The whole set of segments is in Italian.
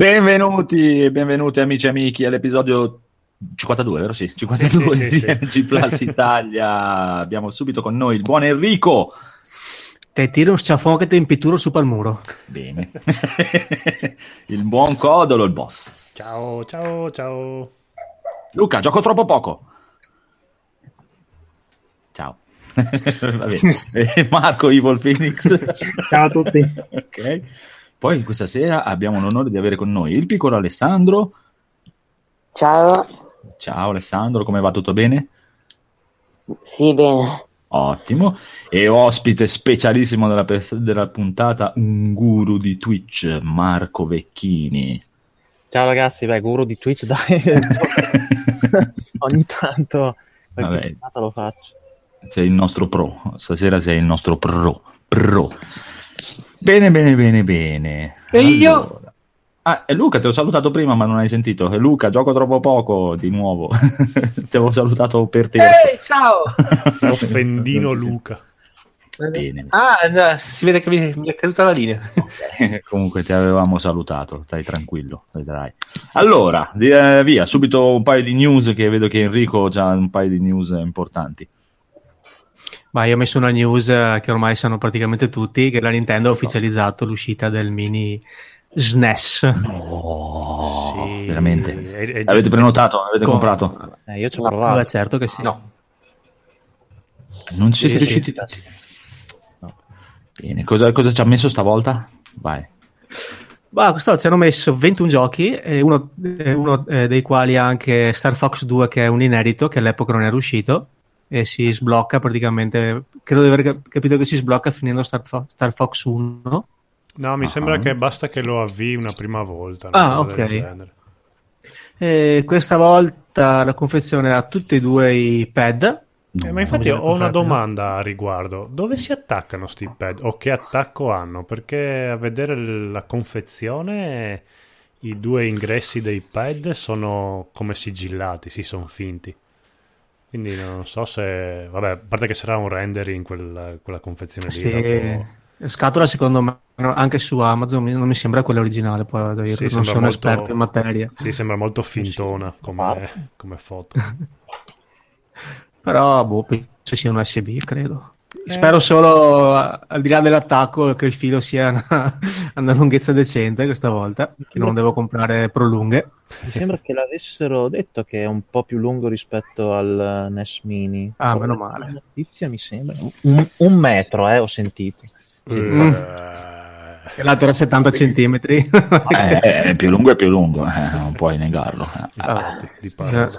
Benvenuti, benvenuti amici e amici all'episodio 52, vero? Sì, 52 Sì, sì, di sì, NG Plus Italia. Abbiamo subito con noi il buon Enrico. Te tiro un sciafone che ti impituro su pal muro. Bene. il buon Codolo, il boss. Ciao, ciao, ciao. Luca, gioco troppo poco. Ciao. Va bene. E Marco Evil Phoenix. Ciao a tutti. ok. Poi questa sera abbiamo l'onore di avere con noi il piccolo Alessandro. Ciao, Ciao Alessandro, come va? Tutto bene? sì, bene. Ottimo. E ospite specialissimo della, della puntata, un guru di Twitch, Marco Vecchini. Ciao ragazzi, beh, guru di Twitch, dai. Ogni tanto Vabbè. lo faccio. sei il nostro pro. Stasera sei il nostro pro. Pro. Bene, bene, bene, bene. E io? Ah, è Luca, ti ho salutato prima, ma non hai sentito. È Luca, gioco troppo poco di nuovo. ti avevo salutato per te. Ehi, ciao! Offendino Luca. Bene. Ah, no, si vede che mi, mi è caduta la linea. Ok, Comunque ti avevamo salutato, stai tranquillo, vedrai. Allora, eh, via, subito un paio di news che vedo che Enrico ha già un paio di news importanti. Ma io ho messo una news eh, che ormai sanno praticamente tutti, che la Nintendo ha ufficializzato l'uscita del mini SNES. Oh, Sì, veramente. è- è Avete prenotato? Avete Co- comprato? Eh, io ci ho No, provato. Vabbè, certo che sì. No. Non siete Sì, riusciti? sì. Bene, cosa, cosa ci ha messo stavolta? Vai. Ma quest'oggi ci hanno messo 21 giochi, uno, eh, uno, eh, dei quali anche Star Fox 2 che è un inedito, che all'epoca non era uscito, e si sblocca praticamente, credo di aver cap- capito che si sblocca finendo Star, Fo- Star Fox 1. No, mi Ah. sembra che basta che lo avvii una prima volta. Ah, una del ok. E questa volta la confezione ha tutti e due i pad, Eh, ma infatti ho una comprarli, domanda a riguardo. Dove si attaccano sti pad? O che attacco hanno? Perché a vedere la confezione i due ingressi dei pad sono come sigillati, sì, sono finti. Quindi non so se... Vabbè, a parte che sarà un render in quel- quella confezione lì. Sì, dopo- scatola secondo me anche su Amazon non mi sembra quella originale, poi dire, Sì, non sono molto- esperto in materia. Sì, sembra molto fintona come, come foto. Però boh, penso sia un USB, credo. Eh. Spero solo, al di là dell'attacco, che il filo sia una, una lunghezza decente questa volta, che non devo comprare prolunghe. Mi sembra che l'avessero detto che è un po' più lungo rispetto al eh, NES Mini. Ah, meno male. Notizia mi sembra. Un, un metro, eh, ho sentito. Mm. Eh, E l'altro era 70 centimetri. Eh, è più lungo è più lungo, eh, non puoi negarlo. infatti, di parole.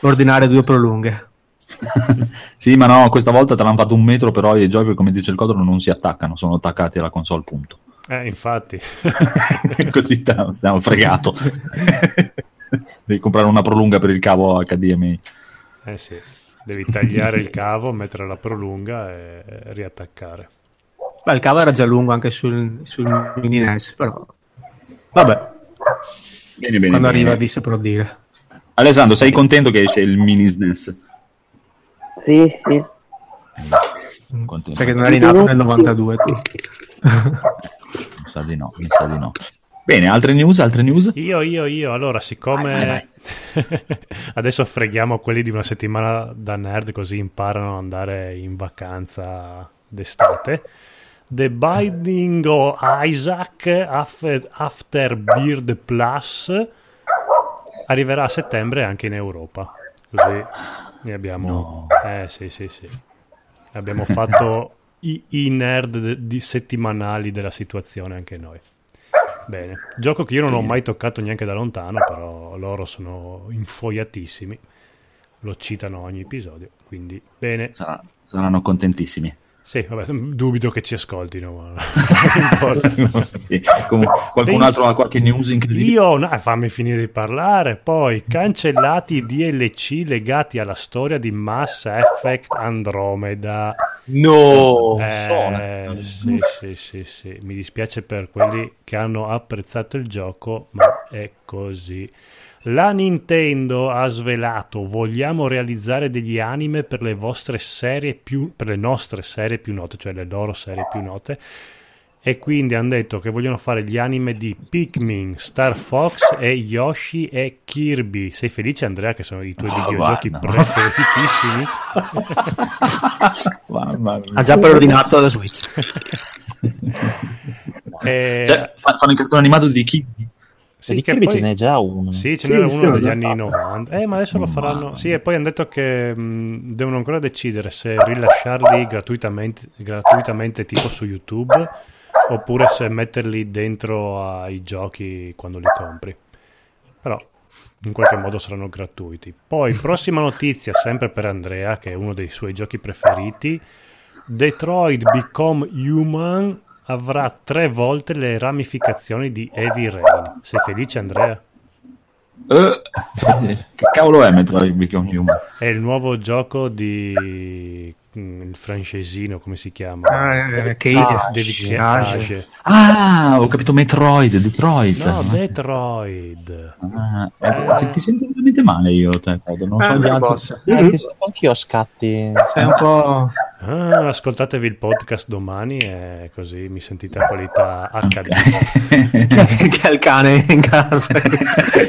Ordinare due prolunghe. sì, ma no, questa volta te l'hanno fatto un metro, però i giochi, come dice il codolo, non si attaccano, sono attaccati alla console, punto. Eh, infatti. Così siamo fregato. Devi comprare una prolunga per il cavo HDMI. Eh sì, devi tagliare il cavo, mettere la prolunga e riattaccare. Beh, il cavo era già lungo anche sul, sul mini NES, però... Vabbè, Bene, bene. quando bene. arriva vi saprò dire. Alessandro, sei contento che esce il mini SNES? Sì, sì. Contento. Perché non eri nato nel 92 tu. Mi sa di no, mi sa di no. Bene, altre news, altre news? Io, io, io, allora, siccome adesso freghiamo quelli di una settimana da nerd così imparano ad andare in vacanza d'estate. The Binding of Isaac Af- After Beard Plus arriverà a settembre anche in Europa. Così ne abbiamo. Eh sì, sì, sì. Abbiamo fatto i, i nerd de- di settimanali della situazione anche noi. Bene, gioco che io non ho mai toccato neanche da lontano, però loro sono infoiatissimi, lo citano ogni episodio, quindi bene. Sarà- saranno contentissimi. Sì, vabbè, dubito che ci ascoltino, ma. Sì, comunque, qualcun Penso- altro ha qualche news incredibile? Io, no, fammi finire di parlare, poi cancellati i DLC legati alla storia di Mass Effect Andromeda. No! Eh, sì, sì, sì, sì. Mi dispiace per quelli che hanno apprezzato il gioco, ma è così. La Nintendo ha svelato: vogliamo realizzare degli anime per le vostre serie più per le nostre serie più note, cioè le loro serie più note. e quindi hanno detto che vogliono fare gli anime di Pikmin, Star Fox e Yoshi e Kirby. Sei felice Andrea che sono i tuoi Oh, videogiochi guarda. preferitissimi? Mamma mia. Ha già preordinato la Switch. E- Cioè, fa- fanno il cartone animato di chi? Sì, di che Kirby poi- ce n'è già uno. Sì, ce Sì, n'era uno degli anni 90. Eh, ma adesso lo faranno. Mamma Sì, e poi hanno detto che mh, devono ancora decidere se rilasciarli gratuitamente, gratuitamente tipo su YouTube oppure se metterli dentro ai giochi quando li compri. Però in qualche modo saranno gratuiti. Poi, prossima notizia, sempre per Andrea, che è uno dei suoi giochi preferiti. Detroit Become Human avrà tre volte le ramificazioni di Heavy Rain. Sei felice, Andrea? Eh, che cavolo è Metroid Become Human? È il nuovo gioco di mm, il francesino, come si chiama? Ah, eh, Cage. David Cage. Ah, ho capito Metroid, Detroit. No, Detroit. Ah, eh, se ti sento veramente male io, te, Codo, non so Eh, gli altri. Eh, anch'io a scatti. Sei un po'... Ah, ascoltatevi il podcast domani e così mi sentite a qualità HD. Che ha il cane in casa.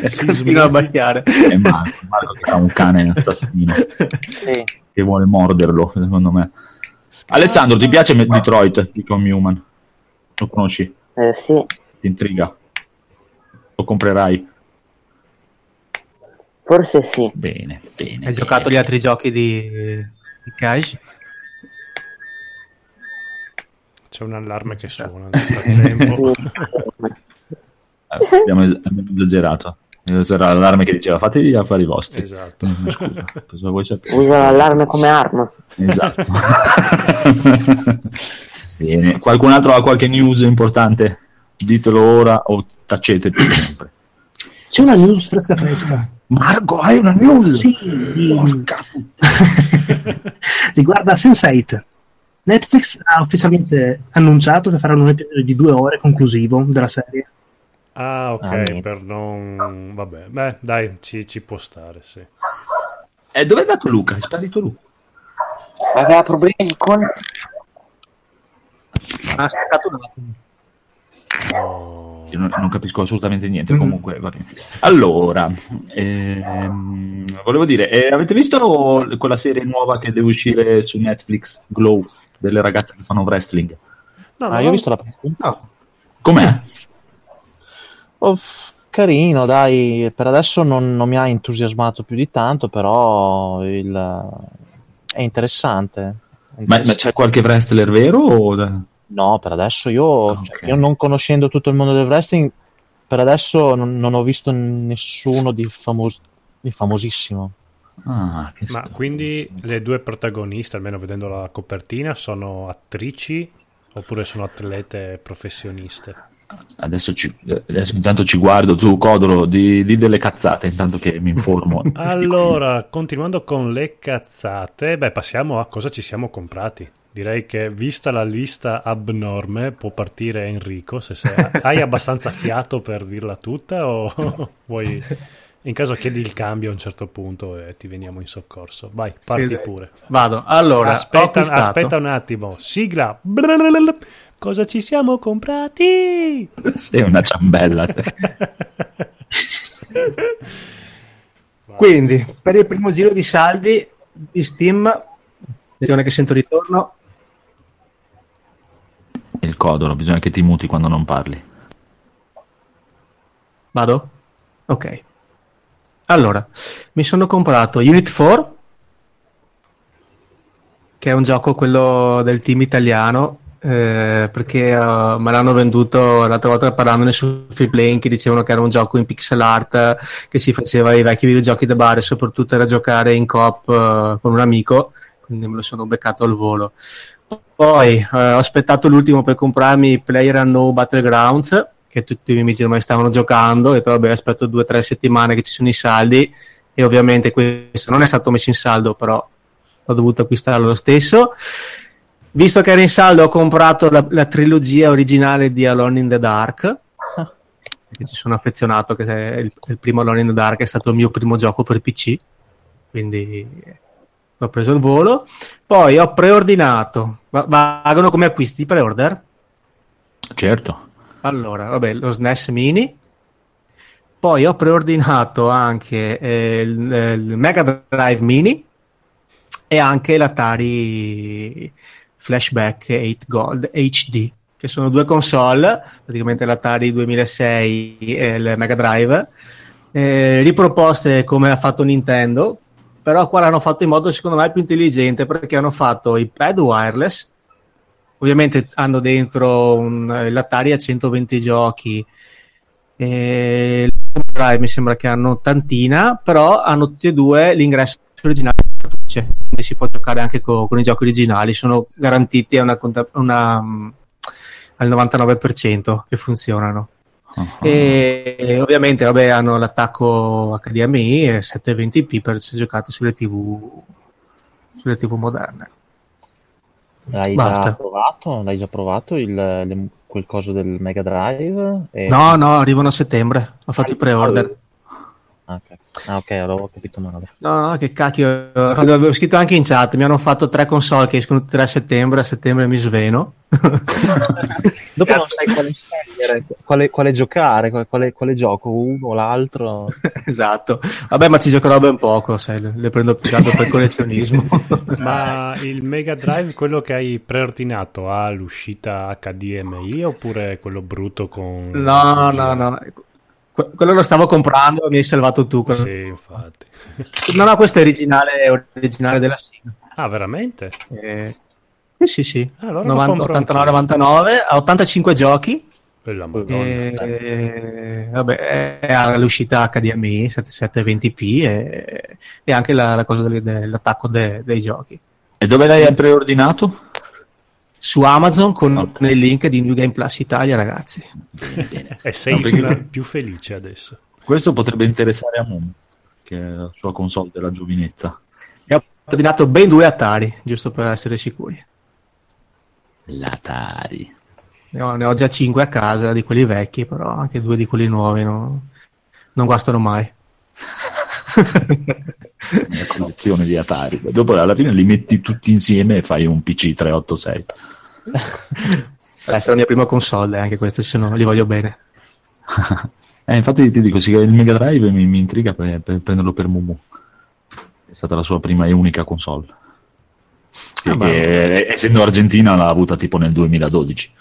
Si Continua a bacchiare. È Marco, Marco che ha un cane assassino Sì. che vuole morderlo, secondo me. Alessandro, ti piace Detroit Become Human? Lo conosci? Eh, sì, Ti intriga? Lo comprerai? Forse sì. Bene, bene. Hai giocato gli altri giochi di, di Cage? C'è un allarme che suona nel frattempo. Eh, Abbiamo es- abbiamo esagerato. C'era l'allarme che diceva fatevi gli affari vostri. esatto. Scusa, cosa vuoi sapere? Usa l'allarme come arma. Esatto. Bene. Qualcun altro ha qualche news importante? Ditelo ora o tacete per sempre. C'è una news fresca fresca. Marco, hai una news? Sì, di... riguarda Sense8. Netflix ha ufficialmente annunciato che faranno un episodio di due ore conclusivo della serie. Ah, ok, Ah, per non... Vabbè, beh, dai, ci, ci può stare, sì. Eh, dove è andato Luca? È sparito Luca. Aveva problemi con... Ah, staccato un attimo. Io non, non capisco assolutamente niente. Comunque, va bene. Allora, ehm, volevo dire, eh, avete visto quella serie nuova che deve uscire su Netflix, Glow, delle ragazze che fanno wrestling? No, Ah, no, io ho visto la prima puntata. No. Com'è? Oh, carino, dai, per adesso non, non mi ha entusiasmato più di tanto, però il- è interessante. È Ma, ma c'è qualche wrestler vero? O... No, per adesso io, Ah, cioè, ok. io non conoscendo tutto il mondo del wrestling, per adesso non, non ho visto nessuno di, famos- di famosissimo. Ah, che Ma strano. quindi le due protagoniste, almeno vedendo la copertina, sono attrici oppure sono atlete professioniste? Adesso, ci, adesso intanto ci guardo, tu Codolo, di, di delle cazzate intanto che mi informo. Allora, continuando con le cazzate, beh, passiamo a cosa ci siamo comprati. Direi che vista la lista abnorme può partire Enrico, se sei- hai abbastanza fiato per dirla tutta o vuoi... In caso chiedi il cambio a un certo punto e ti veniamo in soccorso. Vai, parti dai. pure. Vado. Allora, aspetta, aspetta un attimo. Sigla. Blablabla. Cosa ci siamo comprati? Sei una ciambella. Quindi, per il primo giro di saldi di Steam, attenzione che sento ritorno, Il Codolo, bisogna che ti muti quando non parli. vado? Ok. Allora, mi sono comprato Unit 4, che è un gioco quello del team italiano, eh, perché eh, me l'hanno venduto l'altra volta parlandone su Free Playing che dicevano che era un gioco in pixel art che si faceva ai vecchi videogiochi da bar e soprattutto era giocare in coop eh, con un amico, quindi me lo sono beccato al volo. Poi eh, ho aspettato l'ultimo per comprarmi Player No Battlegrounds, che tutti i miei amici ormai stavano giocando, ho detto vabbè aspetto due o tre settimane che ci sono i saldi e ovviamente questo non è stato messo in saldo, però ho dovuto acquistarlo lo stesso. Visto che era in saldo, ho comprato la, la trilogia originale di Alone in the Dark. Perché ci sono affezionato, che il, il primo Alone in the Dark è stato il mio primo gioco per PC. Quindi eh, l'ho preso il volo. Poi ho preordinato. Va- Valgono come acquisti pre-order? Certo. Allora, vabbè, lo SNES Mini. Poi ho preordinato anche eh, il, il Mega Drive Mini e anche l'Atari Flashback 8 Gold HD, che sono due console, praticamente l'Atari 2006 e il Mega Drive, eh, riproposte come ha fatto Nintendo, però qua l'hanno fatto in modo secondo me più intelligente perché hanno fatto i pad wireless, ovviamente hanno dentro un, l'Atari a 120 giochi, e Drive mi sembra che hanno tantina, però hanno tutti e due l'ingresso originale quindi si può giocare anche co- con i giochi originali, sono garantiti una, una, mm, al 99% che funzionano. Uh-huh. E ovviamente vabbè, hanno l'attacco HDMI e 720p per essere giocato sulle TV, sulle TV moderne. L'hai Basta. già provato? L'hai già provato il, le- quel coso del Mega Drive? E- No, no, arrivano a settembre. Ho fatto il pre-order. Ah, ok, Ah, ok, allora ho capito male. No, no, che cacchio. Avevo scritto anche in chat. Mi hanno fatto tre console che escono tutte a settembre. A settembre mi sveno. Dopo non sai quale scegliere, quale, quale giocare, quale, quale, quale gioco, uno o l'altro. esatto. Vabbè, ma ci giocherò ben poco. Sai, le, le prendo più altro per collezionismo. Ma il Mega Drive, quello che hai preordinato, ha l'uscita HDMI oppure quello brutto con... no, no, no. Quello lo stavo comprando e mi hai salvato tu. quello- Sì, infatti. No, no, questo è originale, originale della Sega. Ah, veramente? Eh, sì, sì, sì. Ah, allora lo 90, compro 89, anch'io. 99, ha 85 giochi. E la Madonna. E, vabbè, è all'uscita HDMI 7720p e, e anche la, la cosa del- dell'attacco de- dei giochi. E dove l'hai preordinato? Su Amazon con Ok. il link di New Game Plus Italia, ragazzi. E sei No, perché- più felice adesso. Questo potrebbe interessare a Momo, che è la sua console della giovinezza. E ho ordinato ben due Atari, giusto per essere sicuri. L'Atari. Ne ho, ne ho già cinque a casa di quelli vecchi, però anche due di quelli nuovi no- non guastano mai. Una collezione di Atari. Dopo alla fine li metti tutti insieme e fai un PC 386. Questa è la mia prima console, anche questo, se no li voglio bene. Eh, infatti ti dico, sì, il Mega Drive mi, mi intriga per, per prenderlo per Mumu. È stata la sua prima e unica console. Ah, ma- che, essendo argentina l'ha avuta tipo nel 2012.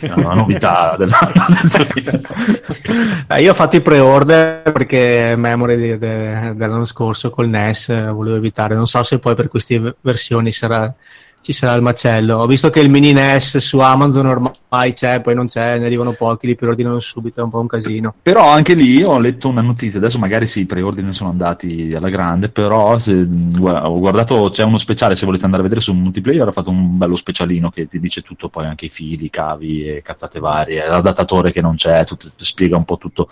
È una novità della... Eh, io ho fatto i pre-order perché memory di- de- dell'anno scorso col NES eh, volevo evitare. Non so se poi per queste versioni sarà- ci sarà il macello. Ho visto che il mini NES su Amazon ormai c'è, poi non c'è, ne arrivano pochi, li preordinano subito, è un po' un casino. Però anche lì ho letto una notizia, adesso magari sì, i preordini sono andati alla grande, però se, guarda, ho guardato, c'è uno speciale, se volete andare a vedere su multiplayer, ha fatto un bello specialino che ti dice tutto, poi anche i fili, i cavi e cazzate varie, l'adattatore che non c'è, tutto- spiega un po' tutto.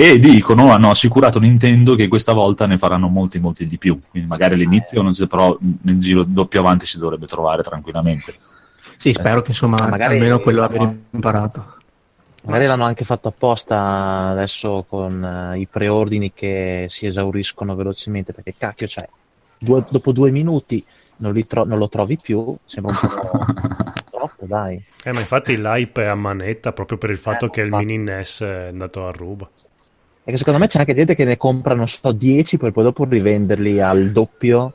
E dicono, hanno assicurato Nintendo che questa volta ne faranno molti, molti di più. Quindi magari all'inizio non c'è, però nel giro doppio avanti si dovrebbe trovare tranquillamente. Sì, spero che insomma Ah, magari- almeno quello abbia imparato. Magari l'hanno anche fatto apposta adesso con eh, i preordini che si esauriscono velocemente, perché cacchio c'è, due- dopo due minuti non, li tro- non lo trovi più, sembra un po' troppo, dai. Eh, ma infatti l'hype è a manetta proprio per il fatto Eh, che il infatti. mini NES è andato a ruba. E che secondo me c'è anche gente che ne compra, non so, 10 per poi dopo rivenderli al doppio.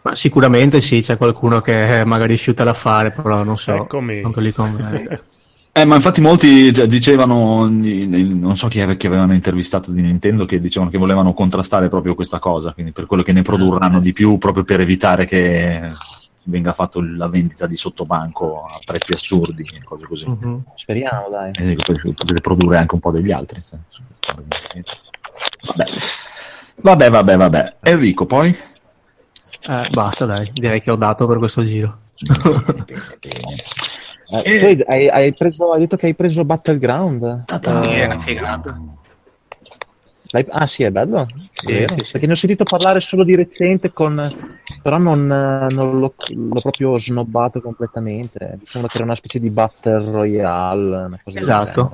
Ma sicuramente sì, c'è qualcuno che eh, magari rifiuta l'affare, però non so Eccomi. quanto li conviene. Eh, ma infatti molti già dicevano, non so chi, ave- chi avevano intervistato di Nintendo, che dicevano che volevano contrastare proprio questa cosa, quindi per quello che ne produrranno di più, proprio per evitare che venga fatto la vendita di sottobanco a prezzi assurdi e cose così. Mhm. Speriamo, dai. E potete produrre anche un po' degli altri. Vabbè. Vabbè, vabbè, vabbè. Enrico, poi? Eh, basta dai, direi che ho dato per questo giro. Eh, tu hai, hai- preso, hai detto che hai preso Battleground? Ta-ta. Eh, è una figata. ah sì, è bello? Sì, sì, sì. Perché ne ho sentito parlare solo di recente, con, però non, non l'ho, l'ho proprio snobbato completamente. Diciamo che era una specie di Battle Royale, una cosa del Esatto.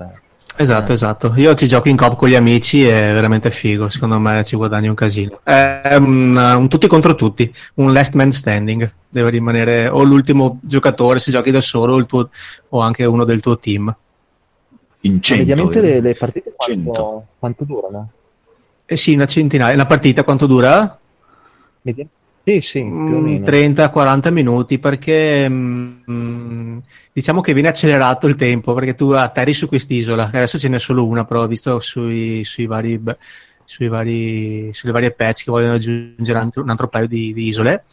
Esatto, Eh. esatto. Io ci gioco in coop con gli amici, è veramente figo. Secondo me ci guadagni un casino. È un, un tutti contro tutti, un last man standing. Deve rimanere o l'ultimo giocatore se giochi da solo o, il tuo, o anche uno del tuo team. In 100. mediamente le, le partite 100. quanto, quanto durano? Eh sì, una centinaia. La partita quanto dura? Media- Sì, sì, più o Mm, meno. 30-40 minuti perché mm, diciamo che viene accelerato il tempo perché tu atterri su quest'isola, che adesso ce n'è solo una, però ho visto sui, sui vari, sui vari, sulle varie patch che vogliono aggiungere un altro- paio di, di isole.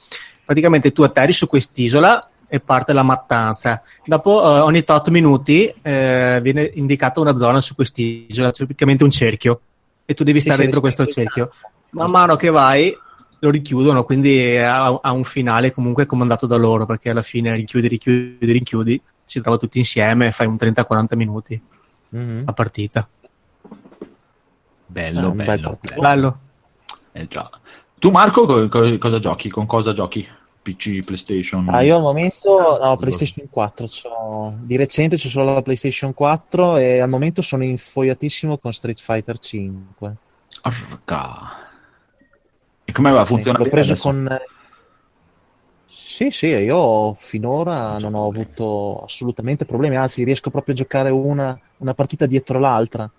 Praticamente tu atterri su quest'isola e parte la mattanza. Dopo eh, ogni tot minuti eh, viene indicata una zona su quest'isola, cioè praticamente un cerchio, e tu devi stare sì, dentro questo cerchio. Man mano che vai lo richiudono, quindi ha, ha un finale comunque comandato da loro, perché alla fine richiudi, richiudi, richiudi, si trova tutti insieme e fai un 30-40 minuti Mhm. a partita. Bello, bel bello. Bello. Eh, già. Tu Marco co- co- cosa giochi? Con cosa giochi? PC, PlayStation? Ah, io al momento no, PlayStation 4, c'ho- di recente c'ho solo la PlayStation 4 e al momento sono infoiatissimo con Street Fighter 5. Porca. E come va? Sì, Funziona l'ho bene preso adesso? con Sì, sì, io finora non ho avuto assolutamente problemi, anzi riesco proprio a giocare una, una partita dietro l'altra,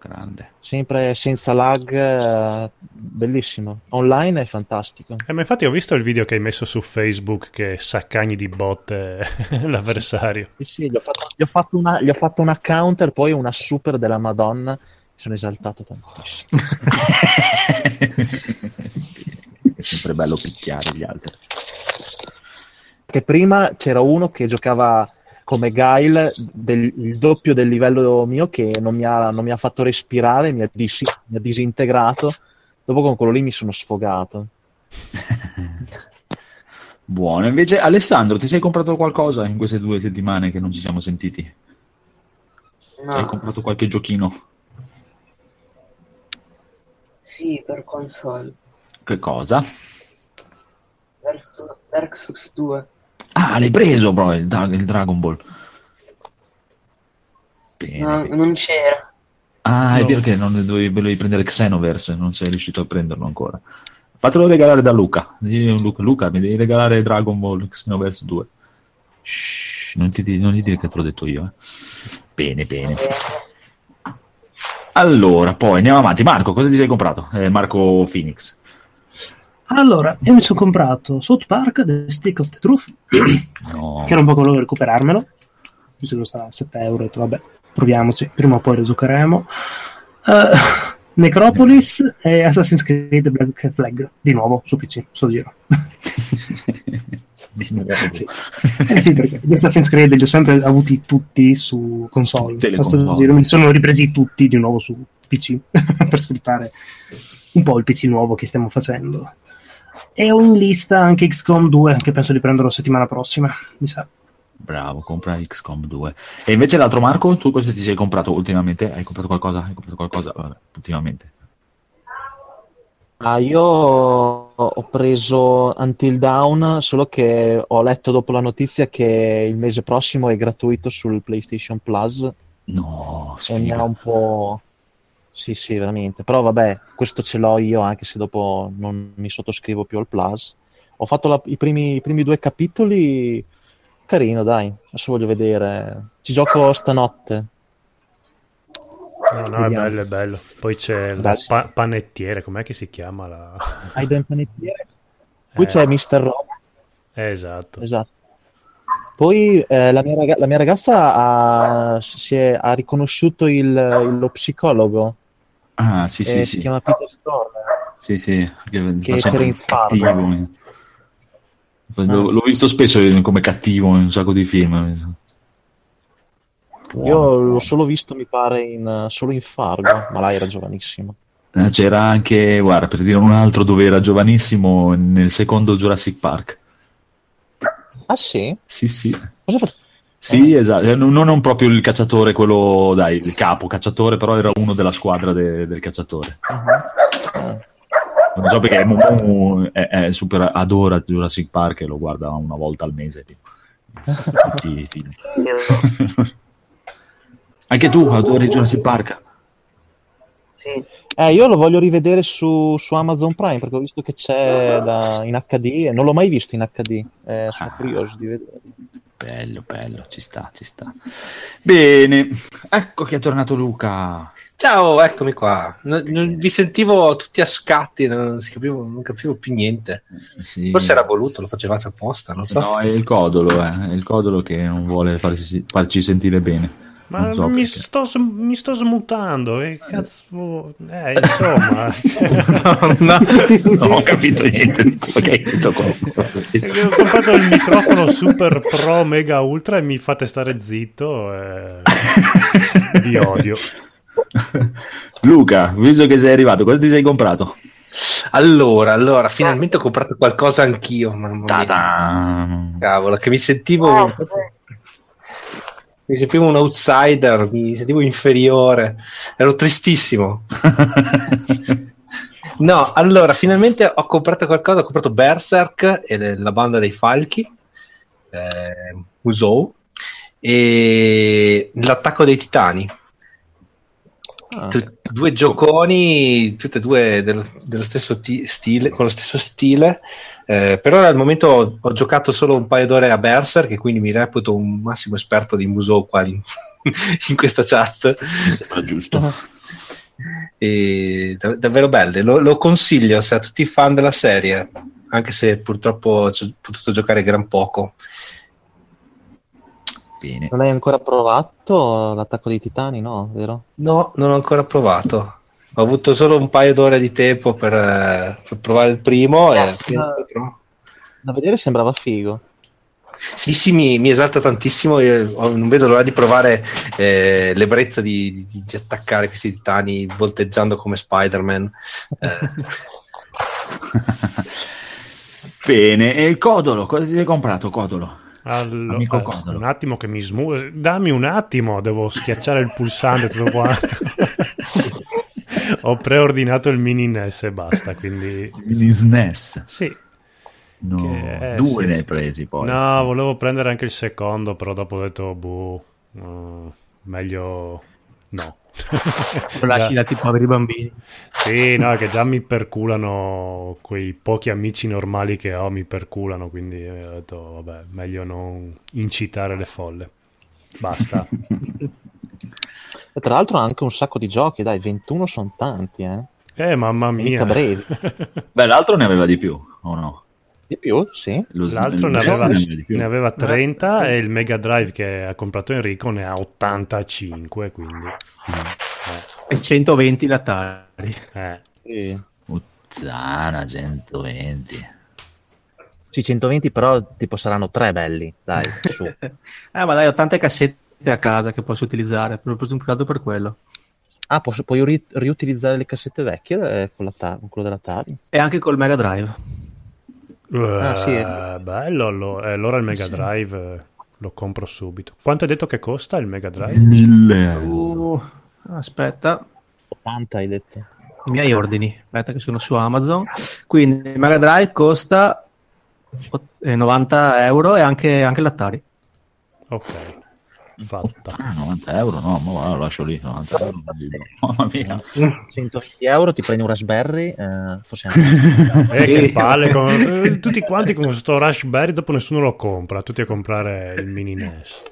Grande. sempre senza lag, bellissimo. Online è fantastico. Eh, ma infatti ho visto il video che hai messo su Facebook che saccagni di botte l'avversario. Sì, sì, gli ho fatto, gli ho fatto una, gli ho fatto una counter, poi una super della Madonna, mi sono esaltato tantissimo. È sempre bello picchiare gli altri. Che prima c'era uno che giocava come Guile del, il doppio del livello mio che non mi ha, non mi ha fatto respirare, mi ha, dis- mi ha disintegrato. Dopo con quello lì mi sono sfogato. Buono. Invece, Alessandro, ti sei comprato qualcosa in queste due settimane che non ci siamo sentiti? Hai No, comprato qualche giochino? Sì, per console. Che cosa? Versus, Versus 2. Ah, l'hai preso, bro, il, il Dragon Ball. Bene. No, bene. non c'era. Ah, è No. vero che non dovevi, dovevi prendere Xenoverse, non sei riuscito a prenderlo ancora. Fatelo regalare da Luca. Luca, Luca, mi devi regalare Dragon Ball Xenoverse 2. Shh, non, ti, di- non gli dire che te l'ho detto io. eh. Bene, bene. Bene. Allora, poi andiamo avanti. Marco, cosa ti sei comprato? Eh, Marco Phoenix. Allora, io mi sono comprato South Park, The Stick of the Truth, No. che era un po' quello di recuperarmelo, visto che costava 7 euro, ho detto vabbè, proviamoci, prima o poi lo giocheremo. Eh, Necropolis e Assassin's Creed Black Flag, di nuovo su PC, sto giro. Sì. Eh sì, perché gli Assassin's Creed li ho sempre avuti tutti su console. Console. giro me li sono ripresi tutti di nuovo su PC per sfruttare un po' il PC nuovo che stiamo facendo. E ho in lista anche XCOM 2 che penso di prenderlo settimana prossima, mi sa. Bravo, compra XCOM 2. E invece l'altro Marco, tu cosa ti sei comprato ultimamente? Hai comprato qualcosa? Hai comprato qualcosa? Vabbè, ultimamente. Ah, io ho preso Until Dawn, solo che ho letto dopo la notizia che il mese prossimo è gratuito sul PlayStation Plus No, e mi ha un po'... Sì, sì, veramente. Però vabbè, questo ce l'ho io, anche se dopo non mi sottoscrivo più al Plus. Ho fatto la- i, primi, i primi due capitoli, carino, dai. Adesso voglio vedere. Ci gioco stanotte. No, no, è Vediamo. bello, è bello. Poi c'è Grazie. pa- panettiere, com'è che si chiama? La... Aiden Panettiere. Poi Eh, c'è Mr. Robot. eh, esatto. Esatto. Poi eh, la, mia raga- la mia ragazza ha, si è- ha riconosciuto il, il- lo psicologo, Ah, sì, sì, eh, sì. si chiama Peter Storm. Sì, sì. Che, Che c'era in il Fargo. cattivo. eh. L'ho, l'ho visto spesso come cattivo in un sacco di film. Buono, Io buono. l'ho solo visto, mi pare, in, solo in Fargo, ma là era giovanissimo. Eh, C'era anche, guarda, per dire un altro dove era giovanissimo, nel secondo Jurassic Park. Ah sì? Sì, sì. Cosa fa? Sì, esatto. Eh, Non non proprio il cacciatore, quello, dai, il capo cacciatore, però era uno della squadra de- del cacciatore. Ah. Non so perché Momo è, è super, adora Jurassic Park e lo guarda una volta al mese. Tipo. Tutti i film. Io, Anche tu adori Jurassic Park? sì. Eh, io lo voglio rivedere su, su Amazon Prime perché ho visto che c'è da- in HD e non l'ho mai visto in HD. Eh, sono Ah. curioso di vedere. bello, bello, ci sta, ci sta. Bene, ecco che è tornato Luca. Ciao, eccomi qua. Non- non- vi sentivo tutti a scatti, non, capivo, non capivo più niente. Sì. Forse era voluto, lo facevate apposta, non so. No, è il codolo, eh. è il codolo che non vuole farsi- farci sentire bene. Ma so mi, sto, mi sto smutando. Che cazzo. Eh, insomma. Non ho capito niente detto. Perché ho comprato il microfono super pro mega ultra e mi fate stare zitto. E... Vi odio. Luca, visto che sei arrivato, cosa ti sei comprato? Allora, allora, finalmente ho comprato qualcosa anch'io. Cavolo, che mi sentivo. Oh. Mi sentivo un outsider, mi sentivo inferiore. Ero tristissimo. No, allora, finalmente ho comprato qualcosa, ho comprato Berserk e la banda dei falchi, eh, Musou, e l'attacco dei titani. Ah, Tu- due gioconi, tutte e due del- dello stesso ti- stile, con lo stesso stile. eh, per ora al momento ho, ho giocato solo un paio d'ore a Berserk e quindi mi reputo un massimo esperto di Musou qua in, in questa chat. Mi sembra giusto. E dav- davvero belle, lo, lo consiglio se a tutti i fan della serie, anche se purtroppo ho potuto giocare gran poco. Bene. Non hai ancora provato l'attacco dei titani, no? Vero? No, non ho ancora provato. Ho avuto solo un paio d'ore di tempo per, eh, per provare il primo. e- Da vedere sembrava figo. Sì, sì, mi, mi esalta tantissimo. Io ho- non vedo l'ora di provare eh, l'ebbrezza di, di- di attaccare questi titani volteggiando come Spider-Man. Eh, Bene, e il codolo, cosa ti sei comprato, codolo? Allo- Amico Codolo. un attimo che mi smu... Dammi un attimo, devo schiacciare il pulsante tutto quanto. Ho preordinato il mini NES e basta, quindi... Mini SNES. Sì. No, Che- eh, due sì, ne hai presi poi. No, volevo prendere anche il secondo, però dopo ho detto, boh, mm, meglio no. Lo lasci Già- là tipo poveri bambini. Sì, no, che già mi perculano quei pochi amici normali che ho, mi perculano, quindi eh, ho detto, vabbè, meglio non incitare le folle. Basta. E tra l'altro ha anche un sacco di giochi, dai, 21 sono tanti, eh. Eh, mamma mia. Mica brevi. Beh, l'altro ne aveva di più, o no? Di più, sì. L'altro ne aveva, ne aveva 30 e il Mega Drive che ha comprato Enrico ne ha 85, quindi... E 120 l'Atari. Eh, Sì. Puttana, 120. Sì, 120 però tipo saranno tre belli, dai, su. Eh, ma dai, ho tante cassette a casa che posso utilizzare, proprio comprato per quello. Ah, posso- puoi ri- riutilizzare le cassette vecchie eh, con, l'Ata- con quello dell'Atari? E anche col Mega Drive. Ah, sì. Eh, bello, eh, allora il Mega Drive eh, lo compro subito. Quanto hai detto che costa il Mega Drive? 1000 euro. Uh, aspetta, 80 hai detto. i miei ordini. Aspetta che sono su Amazon. Quindi il Mega Drive costa ot- eh, 90 euro e anche, anche l'Atari. Ok, fatta. Ah, 90 euro? No, ma lo lascio lì. 90 euro. Mamma mia. 120 euro ti prendi un Raspberry, eh, forse anche... Eh, che palle, con- eh, tutti quanti con questo Raspberry, dopo nessuno lo compra, tutti a comprare il mini NES.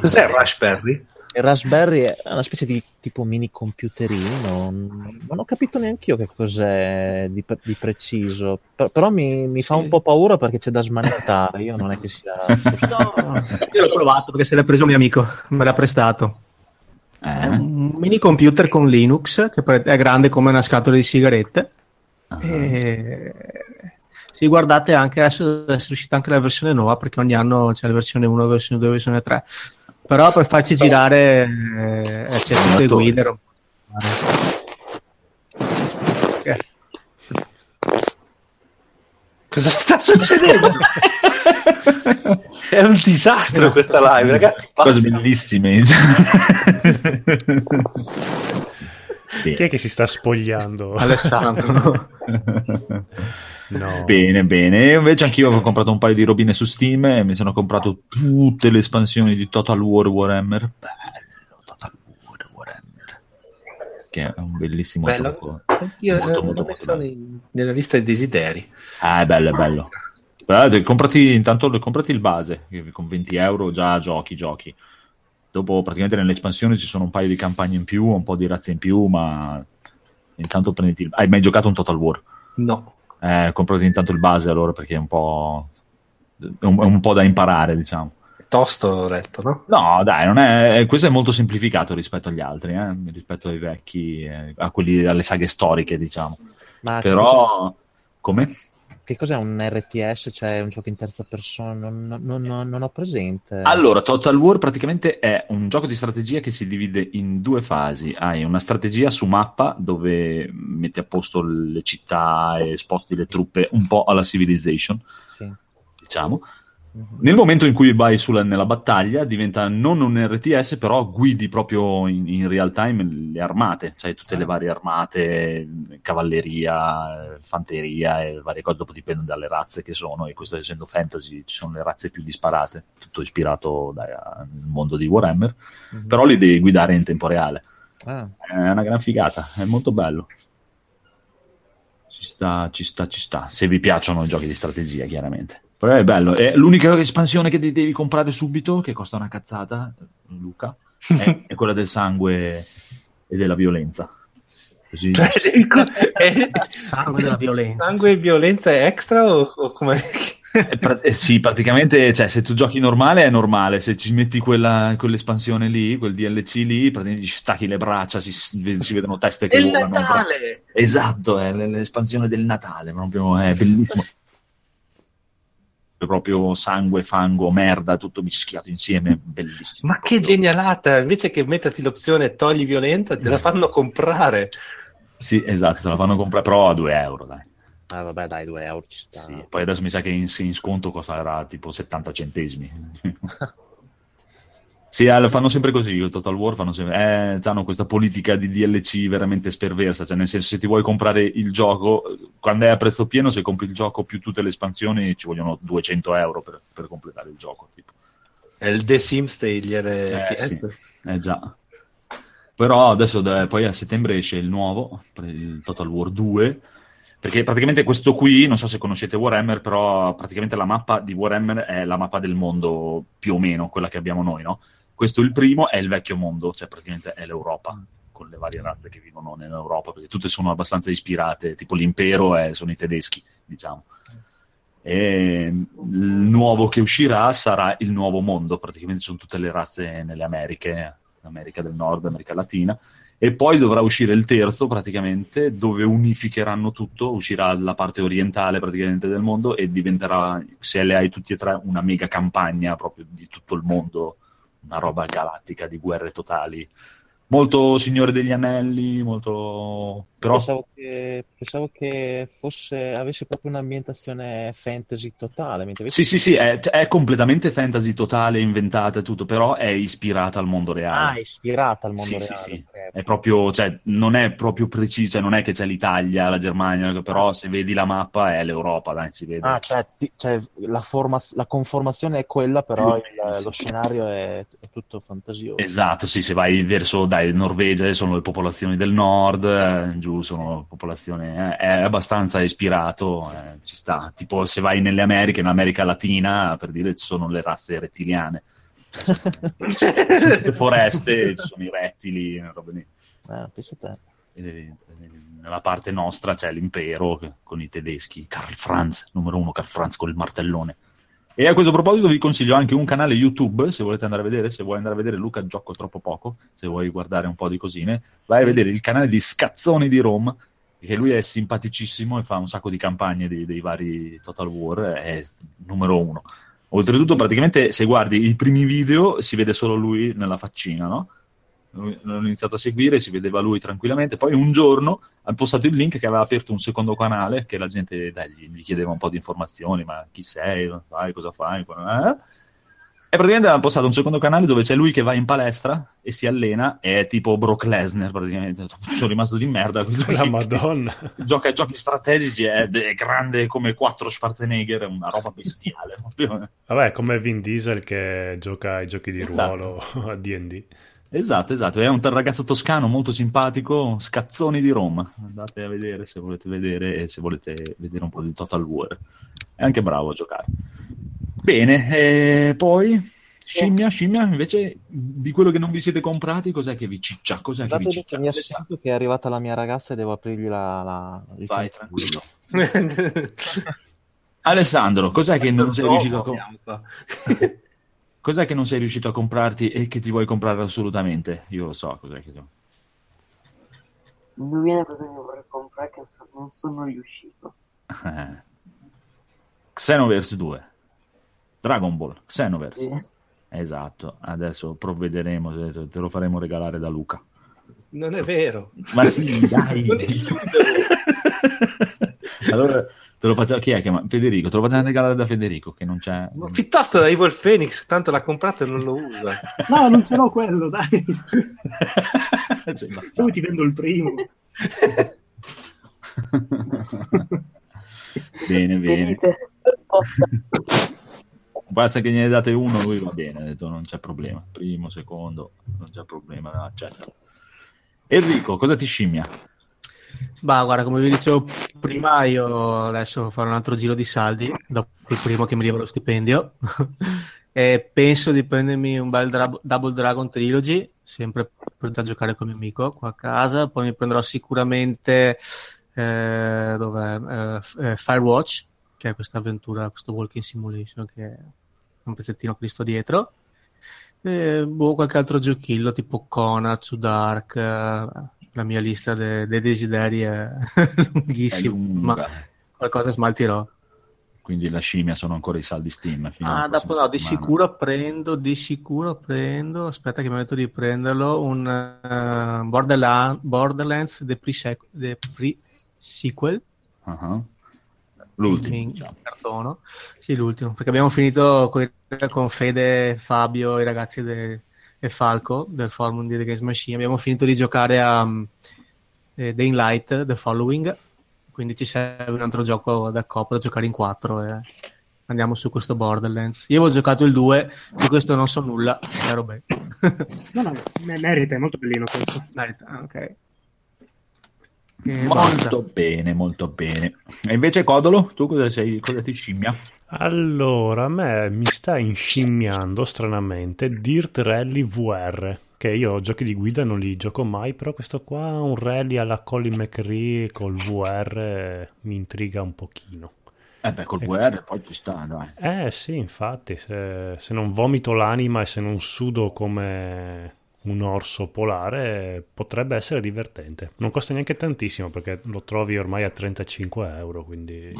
Cos'è il Raspberry? Il Raspberry è una specie di tipo mini computerino, non, ho capito neanche io che cos'è di, di preciso, Per- però mi, mi fa un po' paura perché c'è da smanettare, io non è che sia... Io l'ho provato perché se l'ha preso un mio amico, me l'ha prestato. È Eh? un mini computer con Linux che è grande come una scatola di sigarette. Ah. E... Sì, guardate anche adesso è uscita anche la versione nuova perché ogni anno c'è la versione 1, la versione 2, la versione 3. Però per farci girare eh, c'è tutte le Attori. guide. rom- Eh, Cosa sta succedendo? È un disastro questa live, ragazzi. Cose bellissime. Chi è che si sta spogliando? Alessandro. No. Bene, bene. E invece anch'io ho comprato un paio di robine su Steam e mi sono comprato tutte le espansioni di Total War Warhammer. Bello, Total War Warhammer. Che è un bellissimo Bello. gioco. Anch'io Molto, eh, molto, l'ho messo nei- nella lista dei desideri. Ah, è bello, è bello. Guardate, comprati, intanto comprati il base, con 20 euro già giochi, giochi. Dopo praticamente nelle espansioni ci sono un paio di campagne in più, un po' di razze in più, ma intanto prenditi il... Hai mai giocato un Total War? No. Eh, comprati intanto il base allora perché è un po'... è un, è un po' da imparare, diciamo. Tosto ho letto, no? No, dai, non è, questo è molto semplificato rispetto agli altri, eh? rispetto ai vecchi, eh, a quelli, alle saghe storiche, diciamo. Ma Però, come? Che cos'è un RTS, cioè un gioco in terza persona? Non, non- non- non ho presente. Allora, Total War praticamente è un gioco di strategia che si divide in due fasi. Hai una strategia su mappa dove metti a posto le città e sposti le truppe un po' alla Civilization, Sì. diciamo. Mhm. Nel momento in cui vai sulla- nella battaglia diventa non un RTS, però guidi proprio in, in real time le armate, cioè tutte le Ah. varie armate, cavalleria, fanteria e varie cose, dopo dipende dalle razze che sono, e questo essendo fantasy ci sono le razze più disparate, tutto ispirato dai- al mondo di Warhammer, Mhm. però li devi guidare in tempo reale. Ah, È una gran figata, è molto bello. Ci sta, ci sta, ci sta. Se vi piacciono i giochi di strategia, chiaramente. Però è bello. È l'unica espansione che de- devi comprare subito, che costa una cazzata, Luca, è, è quella del sangue e della violenza. Così. Cioè, devi co- è- Sangue della violenza. sangue e violenza è extra o, o come? Eh, eh, sì, praticamente, cioè, se tu giochi normale è normale, se ci metti quella, quell'espansione lì, quel DLC lì, praticamente ci stacchi le braccia, si, si vedono teste che Il volano. Natale! Esatto, è l'espansione del Natale, proprio, è bellissimo. Proprio sangue, fango, merda, tutto mischiato insieme, bellissimo. Ma che genialata! Invece che metterti l'opzione togli violenza, te la fanno comprare. Sì, esatto, te la fanno comprare, però a 2 euro, dai. ah, vabbè, dai, 2 euro ci sta. Sì, Poi adesso mi sa che in, in sconto costerà tipo 70 centesimi. Sì, eh, fanno sempre così, il Total War fanno sempre, eh, hanno questa politica di DLC veramente sperversa, cioè nel senso se ti vuoi comprare il gioco, quando è a prezzo pieno, se compri il gioco più tutte le espansioni ci vogliono 200 euro per, per completare il gioco. Tipo. È il The Sims degli Eh, RTS. sì, eh già. Però adesso da- poi a settembre esce il nuovo, il Total War 2, perché praticamente questo qui, non so se conoscete Warhammer, però praticamente la mappa di Warhammer è la mappa del mondo più o meno, quella che abbiamo noi, no? Questo il primo è il vecchio mondo, cioè praticamente è l'Europa, con le varie razze che vivono nell'Europa, perché tutte sono abbastanza ispirate, tipo l'impero è- sono i tedeschi, diciamo. E il nuovo che uscirà sarà il nuovo mondo, praticamente sono tutte le razze nelle Americhe, America del Nord, America Latina, e poi dovrà uscire il terzo praticamente, dove unificheranno tutto, uscirà la parte orientale praticamente del mondo e diventerà, se le hai tutti e tre, una mega campagna proprio di tutto il mondo, una roba galattica di guerre totali. Molto Signore degli Anelli, molto... però... Pensavo, che, pensavo che fosse, avesse proprio un'ambientazione fantasy totale. invece- Sì, sì, sì, è, è completamente fantasy totale, inventata e tutto, però è ispirata al mondo Ah, reale. è ispirata al mondo Sì, sì, reale. sì. ok. È proprio, cioè, non è proprio preciso, cioè, non è che c'è l'Italia, la Germania, però se vedi la mappa è l'Europa, dai, si vede. Ah, cioè, ti- cioè, la, forma- la conformazione è quella, però il- sì. lo scenario è, è tutto fantasioso. Esatto, sì, se vai verso, dai, Norvegia sono le popolazioni del nord, eh, giù sono popolazioni, eh, è abbastanza ispirato, eh, ci sta. Tipo se vai nelle Americhe, in America Latina, per dire, ci sono le razze rettiliane. Le foreste, ci sono i rettili, robe lì. E nella parte nostra c'è l'impero con i tedeschi, Karl Franz, numero uno, Karl Franz con il martellone. E a questo proposito vi consiglio anche un canale YouTube, se volete andare a vedere, se vuoi andare a vedere Luca gioco troppo poco, se vuoi guardare un po' di cosine, vai a vedere il canale di Scazzoni di Rome, che lui è simpaticissimo e fa un sacco di campagne di- dei vari Total War, è numero uno. Oltretutto, praticamente, se guardi i primi video, si vede solo lui nella faccina, no? L'ho iniziato a seguire, si vedeva lui tranquillamente. Poi un giorno ha postato il link che aveva aperto un secondo canale, che la gente dai, gli, gli chiedeva un po' di informazioni, ma chi sei, Dove fai, cosa fai? eh? E praticamente aveva postato un secondo canale dove c'è lui che va in palestra e si allena, e è tipo Brock Lesnar praticamente. Sono rimasto di merda. La Madonna. Gioca a giochi strategici, è, è grande come 4 Schwarzenegger, è una roba bestiale. Vabbè, come Vin Diesel che gioca ai giochi di Esatto. ruolo a D&D. Esatto, esatto, è un ragazzo toscano molto simpatico, Scazzoni di Roma. Andate a vedere se volete vedere e se volete vedere un po' di Total War. È anche bravo a giocare. Bene, e poi scimmia, scimmia, invece di quello che non vi siete comprati, cos'è che vi ciccia? Cos'è che vi Guardate ciccia? che mi sento che è arrivata la mia ragazza e devo aprirgli la, la, il Vai, tranquillo. Alessandro, cos'è che non sei riuscito a comprare? Cos'è che non sei riuscito a comprarti e che ti vuoi comprare assolutamente? Io lo so cos'è che Indovina cosa mi vorrei comprare che so- non sono riuscito. Eh. Xenoverse 2. Dragon Ball, Xenoverse. Sì. Esatto, adesso provvederemo, te- lo faremo regalare da Luca. Non è vero. Ma sì, dai. Non allora te lo facciamo, chi è che ma- Federico, te lo facciamo regalare da Federico che non c'è... Ma piuttosto da Evil Phoenix, tanto l'ha comprato e non lo usa. No, non ce l'ho quello, dai. Cioè, vuoi ti vendo il primo. bene, bene. Basta che gliene date uno, lui va bene, ha detto non c'è problema. Primo, secondo, non c'è problema, accetta. Enrico, cosa ti scimmia? Bah, guarda, come vi dicevo prima, io adesso farò un altro giro di saldi dopo il primo che mi arriva lo stipendio. e penso di prendermi un bel dra- Double Dragon Trilogy, sempre per da giocare con mio amico qua a casa. Poi mi prenderò sicuramente eh? Eh, eh, Firewatch, che è questa avventura, questo walking simulation che è un pezzettino Cristo dietro. E, boh, qualche altro giochillo tipo Kona, Too Dark. eh, la mia lista de- dei desideri è È lunghissima, ma lunga. qualcosa smaltirò. Quindi la scimmia sono ancora i saldi Steam. Ah, dopo no, di sicuro prendo, di sicuro prendo, aspetta che mi ha detto di prenderlo, un eh, Borderla- Borderlands The Pre-Sequ- The Pre-Sequel, Ah, L'ultimo, in diciamo. cartono. Sì, l'ultimo, perché abbiamo finito con, con Fede, Fabio, i ragazzi de- e Falco del forum di The Games Machine, abbiamo finito di giocare a um, eh, Day Light, The Following, quindi ci serve un altro gioco da coop da giocare in quattro e andiamo su questo Borderlands. Io avevo giocato il 2, di questo non so nulla, spero bene. No, no, me- merita, è molto bellino questo. Merita, ah, ok. E Molto basta. bene, molto bene. E invece Codolo, tu cosa, sei, cosa ti scimmia? Allora, a me mi sta inscimmiando stranamente Dirt Rally VR, che io giochi di guida non li gioco mai, però questo qua, un rally alla Colin McRae col VR, eh, mi intriga un pochino. Eh beh, col VR poi ci sta, dai. Eh sì, infatti, se, se non vomito l'anima e se non sudo come un orso polare, potrebbe essere divertente. Non costa neanche tantissimo perché lo trovi ormai a 35 euro, quindi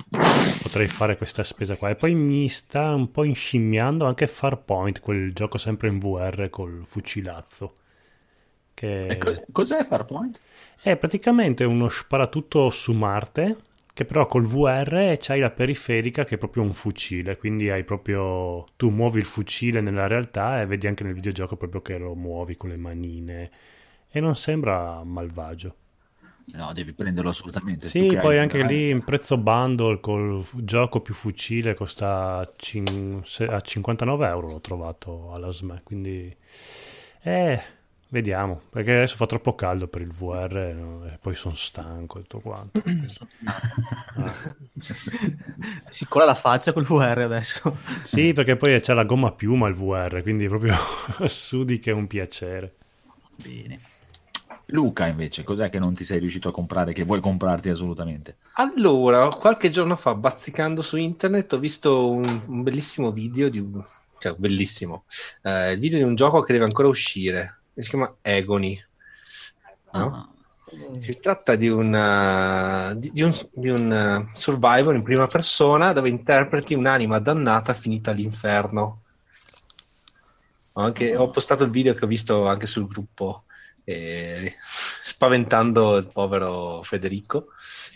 potrei fare questa spesa qua. E poi mi sta un po' inscimmiando anche Farpoint, quel gioco sempre in VR col fucilazzo. Che... Co- cos'è Farpoint? È praticamente uno sparatutto su Marte, che però col VR c'hai la periferica che è proprio un fucile, quindi hai proprio... tu muovi il fucile nella realtà e vedi anche nel videogioco proprio che lo muovi con le manine e non sembra malvagio. No, devi prenderlo assolutamente. Sì, poi anche lì in prezzo bundle col gioco più fucile costa cin- a 59 euro l'ho trovato alla SME, quindi eh, vediamo, perché adesso fa troppo caldo per il VR no? e poi sono stanco e tutto quanto. Si cola la faccia col VR adesso. Sì, perché poi c'è la gomma piuma il VR, quindi proprio sudi che è un piacere. Bene. Luca, invece, cos'è che non ti sei riuscito a comprare, che vuoi comprarti assolutamente? Allora, qualche giorno fa, bazzicando su internet, ho visto un, un bellissimo video di un, cioè bellissimo, eh, il video di un gioco che deve ancora uscire, si chiama Agony. No? Ah, Si tratta di un, uh, di, di un, di un uh, survivor in prima persona dove interpreti un'anima dannata finita all'inferno. Ho, anche- ho postato il video che ho visto anche sul gruppo, eh, spaventando il povero Federico,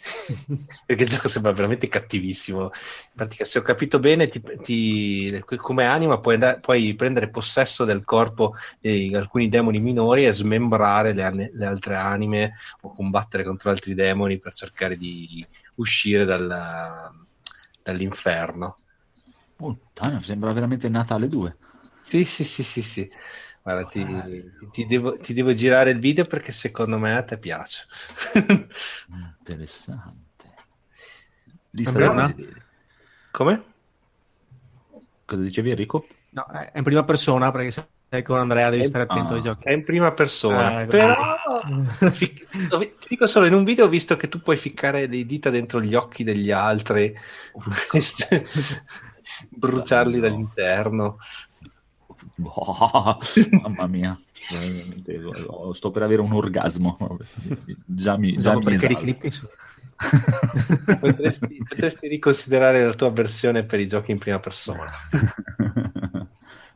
perché il gioco sembra veramente cattivissimo. In pratica, se ho capito bene, ti, ti- come anima puoi, andare- puoi prendere possesso del corpo di alcuni demoni minori e smembrare le, le altre anime o combattere contro altri demoni per cercare di uscire dal- dall'inferno. puttana, sembra veramente Natale 2. Sì, sì, sì, sì, sì. Guarda, ti, ti devo, ti devo girare il video perché secondo me a te piace. Interessante. Lista desideri. Come? Cosa dicevi Enrico? No, è in prima persona perché sai con Andrea devi Eh, stare attento ah. ai giochi. È in prima persona, Ah, però fic- ti dico solo in un video ho visto che tu puoi ficcare le dita dentro gli occhi degli altri, bruciarli No. dall'interno. Boh, mamma mia, lo- sto per avere un orgasmo. Già mi, già Dopo mi perché su. Potresti, potresti riconsiderare la tua versione per i giochi in prima persona.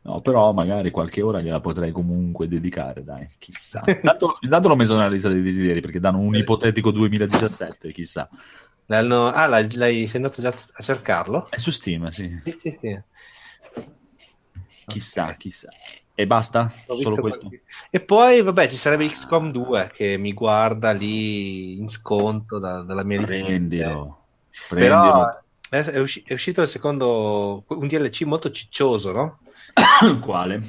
No, però magari qualche ora gliela potrei comunque dedicare, dai, chissà. Intanto, intanto l'ho messo nella lista dei desideri perché danno un ipotetico 2017, chissà. L'hanno- Ah, l'hai, l'hai- sei andato già a cercarlo? È su Steam, sì. Sì, sì, sì. Chissà, chissà. E basta? Solo questo? E poi, vabbè, ci sarebbe XCOM 2 che mi guarda lì in sconto da- dalla mia lista. Prendilo. Però adesso è, usci- è uscito il secondo, un DLC molto ciccioso, no? Quale?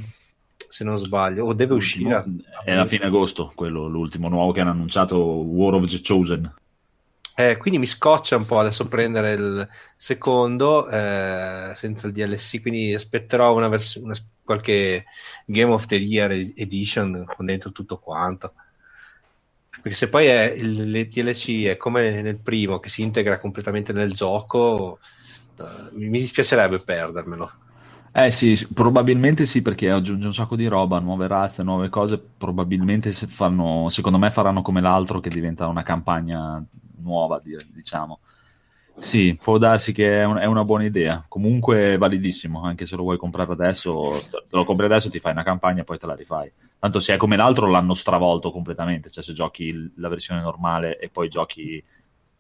Se non sbaglio, o deve uscire. a- È a fine agosto, quello, l'ultimo nuovo che hanno annunciato, War of the Chosen. Eh, quindi mi scoccia un po' adesso prendere il secondo eh, senza il DLC, quindi aspetterò una vers- una- qualche Game of the Year Edition con dentro tutto quanto. Perché se poi è il, il DLC è come nel primo che si integra completamente nel gioco, eh, mi, dispiacerebbe perdermelo. Eh sì, probabilmente sì, perché aggiunge un sacco di roba, nuove razze, nuove cose, probabilmente fanno, secondo me faranno come l'altro che diventa una campagna nuova, di- diciamo. Sì, può darsi che è, un- è una buona idea, comunque validissimo, anche se lo vuoi comprare adesso, te lo compri adesso, ti fai una campagna e poi te la rifai. Tanto se è come l'altro l'hanno stravolto completamente, cioè se giochi la versione normale e poi giochi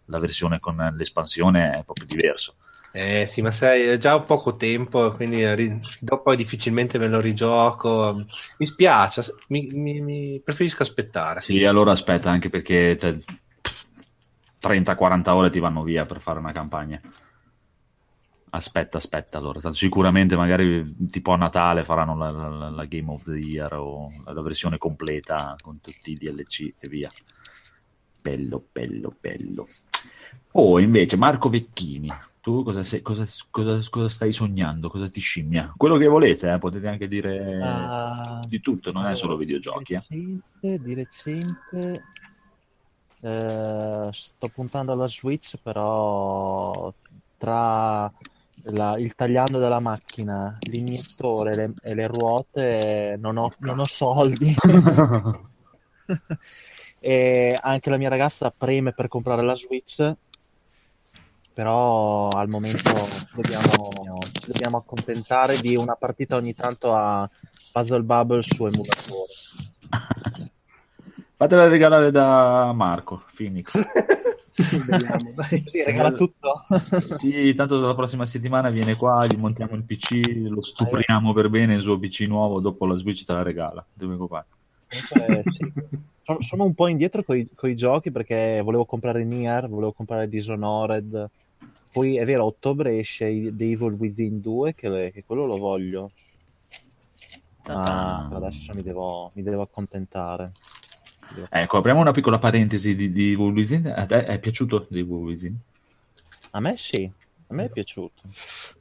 la versione con l'espansione è proprio diverso. Eh sì, ma sai, è già poco tempo, quindi ri- dopo difficilmente me lo rigioco. Mi spiace, mi, mi- mi- preferisco aspettare. Sì, allora aspetta, anche perché te- 30-40 ore ti vanno via per fare una campagna. Aspetta, aspetta, allora. Tanto sicuramente magari tipo a Natale faranno la, la- la Game of the Year o la versione completa con tutti i DLC e via. Bello, bello, bello. Oh, invece, Marco Vecchini, tu cosa, sei- cosa- cosa- cosa stai sognando? Cosa ti scimmia? Quello che volete, eh, potete anche dire Ah, di tutto, non è allora, solo videogiochi. Di eh. recente, di recente eh, sto puntando alla Switch, però tra la- il tagliando della macchina, l'iniettore e le, e le ruote non ho, non ho soldi. e anche la mia ragazza preme per comprare la Switch, però al momento ci dobbiamo, ci dobbiamo accontentare di una partita ogni tanto a Puzzle Bubble su emulatore. Fatela regalare da Marco, Phoenix. Vediamo, dai. Così regala tutto. Sì, tanto la prossima settimana viene qua, gli montiamo il PC, lo stupriamo per bene il suo PC nuovo, dopo la Switch te la regala. Comunque, sì. sono, un po' indietro con i giochi perché volevo comprare Nier, volevo comprare Dishonored. Poi è vero, a ottobre esce The Evil Within 2, che, che quello lo voglio. Ma per adesso mi devo, mi devo accontentare. Ecco, apriamo una piccola parentesi di, di Within. A te è piaciuto di Within? A me sì, a me è piaciuto.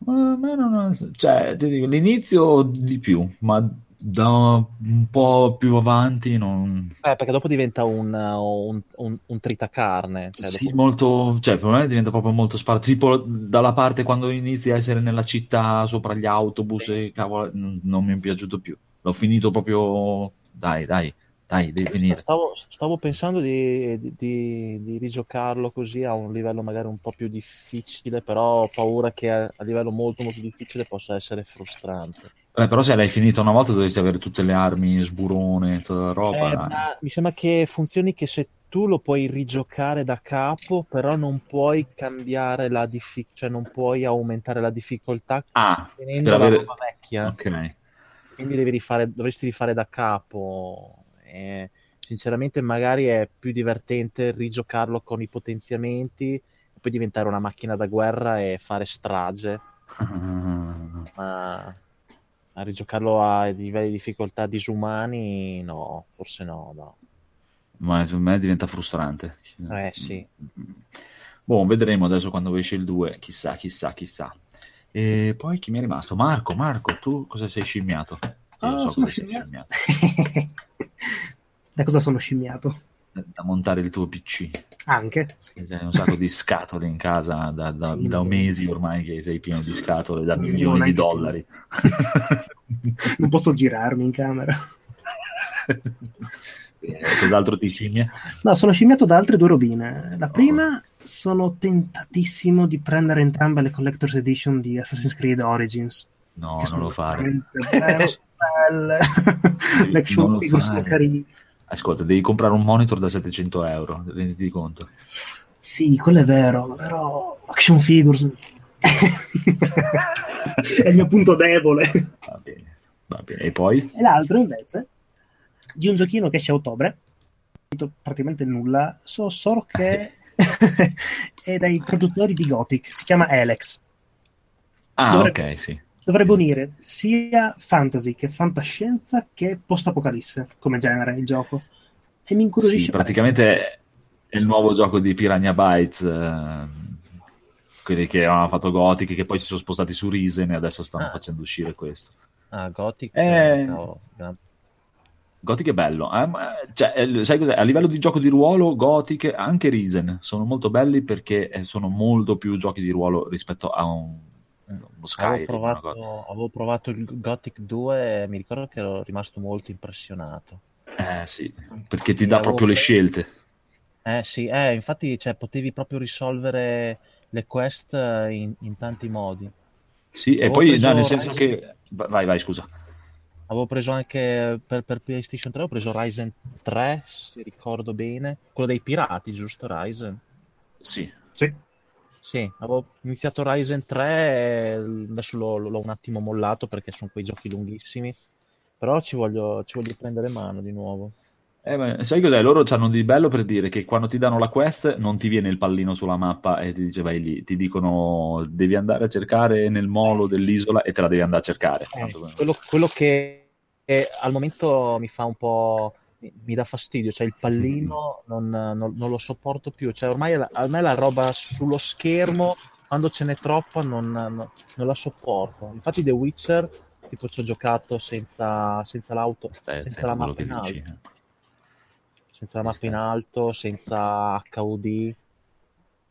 Ma a me non è- cioè, ti dico, l'inizio di più, ma da un po' più avanti non... Eh, perché dopo diventa un, un, un, un tritacarne. Cioè, Sì, dopo- molto, cioè, per me diventa proprio molto sparato. Tipo dalla parte quando inizi a essere nella città sopra gli autobus, e cavolo, non mi è piaciuto più. L'ho finito proprio. Dai, dai, dai, devi finire. Stavo, stavo pensando di, di- di- di rigiocarlo così a un livello magari un po' più difficile, però ho paura che a, a livello molto molto difficile possa essere frustrante. Eh, però se l'hai finito una volta dovresti avere tutte le armi, sburone, tutta la roba. Eh, mi sembra che funzioni che se tu lo puoi rigiocare da capo, però non puoi cambiare la difficoltà, cioè non puoi aumentare la difficoltà Ah, tenendo per la avere- roba vecchia. ok. quindi devi rifare, dovresti rifare da capo. E sinceramente, magari è più divertente rigiocarlo con i potenziamenti e poi diventare una macchina da guerra e fare strage. Ma a rigiocarlo a livelli di difficoltà disumani, no, forse no, no. Ma secondo me diventa frustrante. Eh sì. Boh, vedremo adesso quando esce il 2, chissà, chissà, chissà. E poi chi mi è rimasto? Marco, Marco, tu cosa sei scimmiato? Ah, so sono sei scimmiato. scimmiato. da cosa sono scimmiato? Da montare il tuo PC. Anche. Perché C'hai un sacco di scatole in casa da, da- Sì. da mesi ormai che sei pieno di scatole da milioni di dollari. Non posso girarmi in camera. Eh, Cos'altro ti scimmia? No, sono scimmiato da altre due robine. La prima sono tentatissimo di prendere entrambe le Collector's Edition di Assassin's Creed Origins. No, non lo fare. veramente belle. Le action figure sono fare. carini. Ascolta, devi comprare un monitor da 700 euro, renditi conto. Sì, quello è vero, però action figures è il mio punto debole. Va bene, va bene. E poi? E l'altro invece di un giochino che esce a ottobre, praticamente nulla, so solo che è dai produttori di Gothic, si chiama Alex. Ah, Dovrebbe- ok, sì. Dovrebbe unire sia fantasy che fantascienza che post-apocalisse come genere il gioco. E mi incuriosisce Sì, praticamente è il nuovo gioco di Piranha Bytes, eh, quelli che avevano fatto Gothic, che poi si sono spostati su Risen e adesso stanno Ah. facendo uscire questo. Ah, Gothic. Eh. cavolo, gran- Gothic è bello, eh, cioè, eh, sai cos'è? A livello di gioco di ruolo, Gothic, anche Risen, sono molto belli perché eh, sono molto più giochi di ruolo rispetto a un, uno Skyrim. Avevo provato, avevo provato il Gothic 2 e mi ricordo che ero rimasto molto impressionato. Eh sì, perché ti dà avevo proprio le scelte. Eh sì, eh, infatti cioè, potevi proprio risolvere le quest eh, in, in tanti modi. Sì, e Avevo poi preso no, nel senso Ryzen- che... Vai, vai, scusa. Avevo preso anche per, per PlayStation 3, ho preso Ryzen 3, se ricordo bene, quello dei pirati, giusto Ryzen? Sì. Sì. Sì, avevo iniziato Ryzen 3, e adesso l'ho, l'ho un attimo mollato perché sono quei giochi lunghissimi, però ci voglio, ci voglio prendere mano di nuovo. Eh, ma sai cos'è? Loro hanno di bello per dire che quando ti danno la quest non ti viene il pallino sulla mappa e ti dice vai lì, ti dicono devi andare a cercare nel molo dell'isola e te la devi andare a cercare. Eh, quello, quello che eh, al momento mi fa un po'... mi, dà fastidio, cioè il pallino non, non- non lo sopporto più, cioè ormai la- a me la roba sullo schermo, quando ce n'è troppa, non, non- la sopporto. Infatti The Witcher, tipo ci ho giocato senza, senza l'auto, Stai senza attento la mappa in dici. alto, senza la mappa in alto, senza HUD,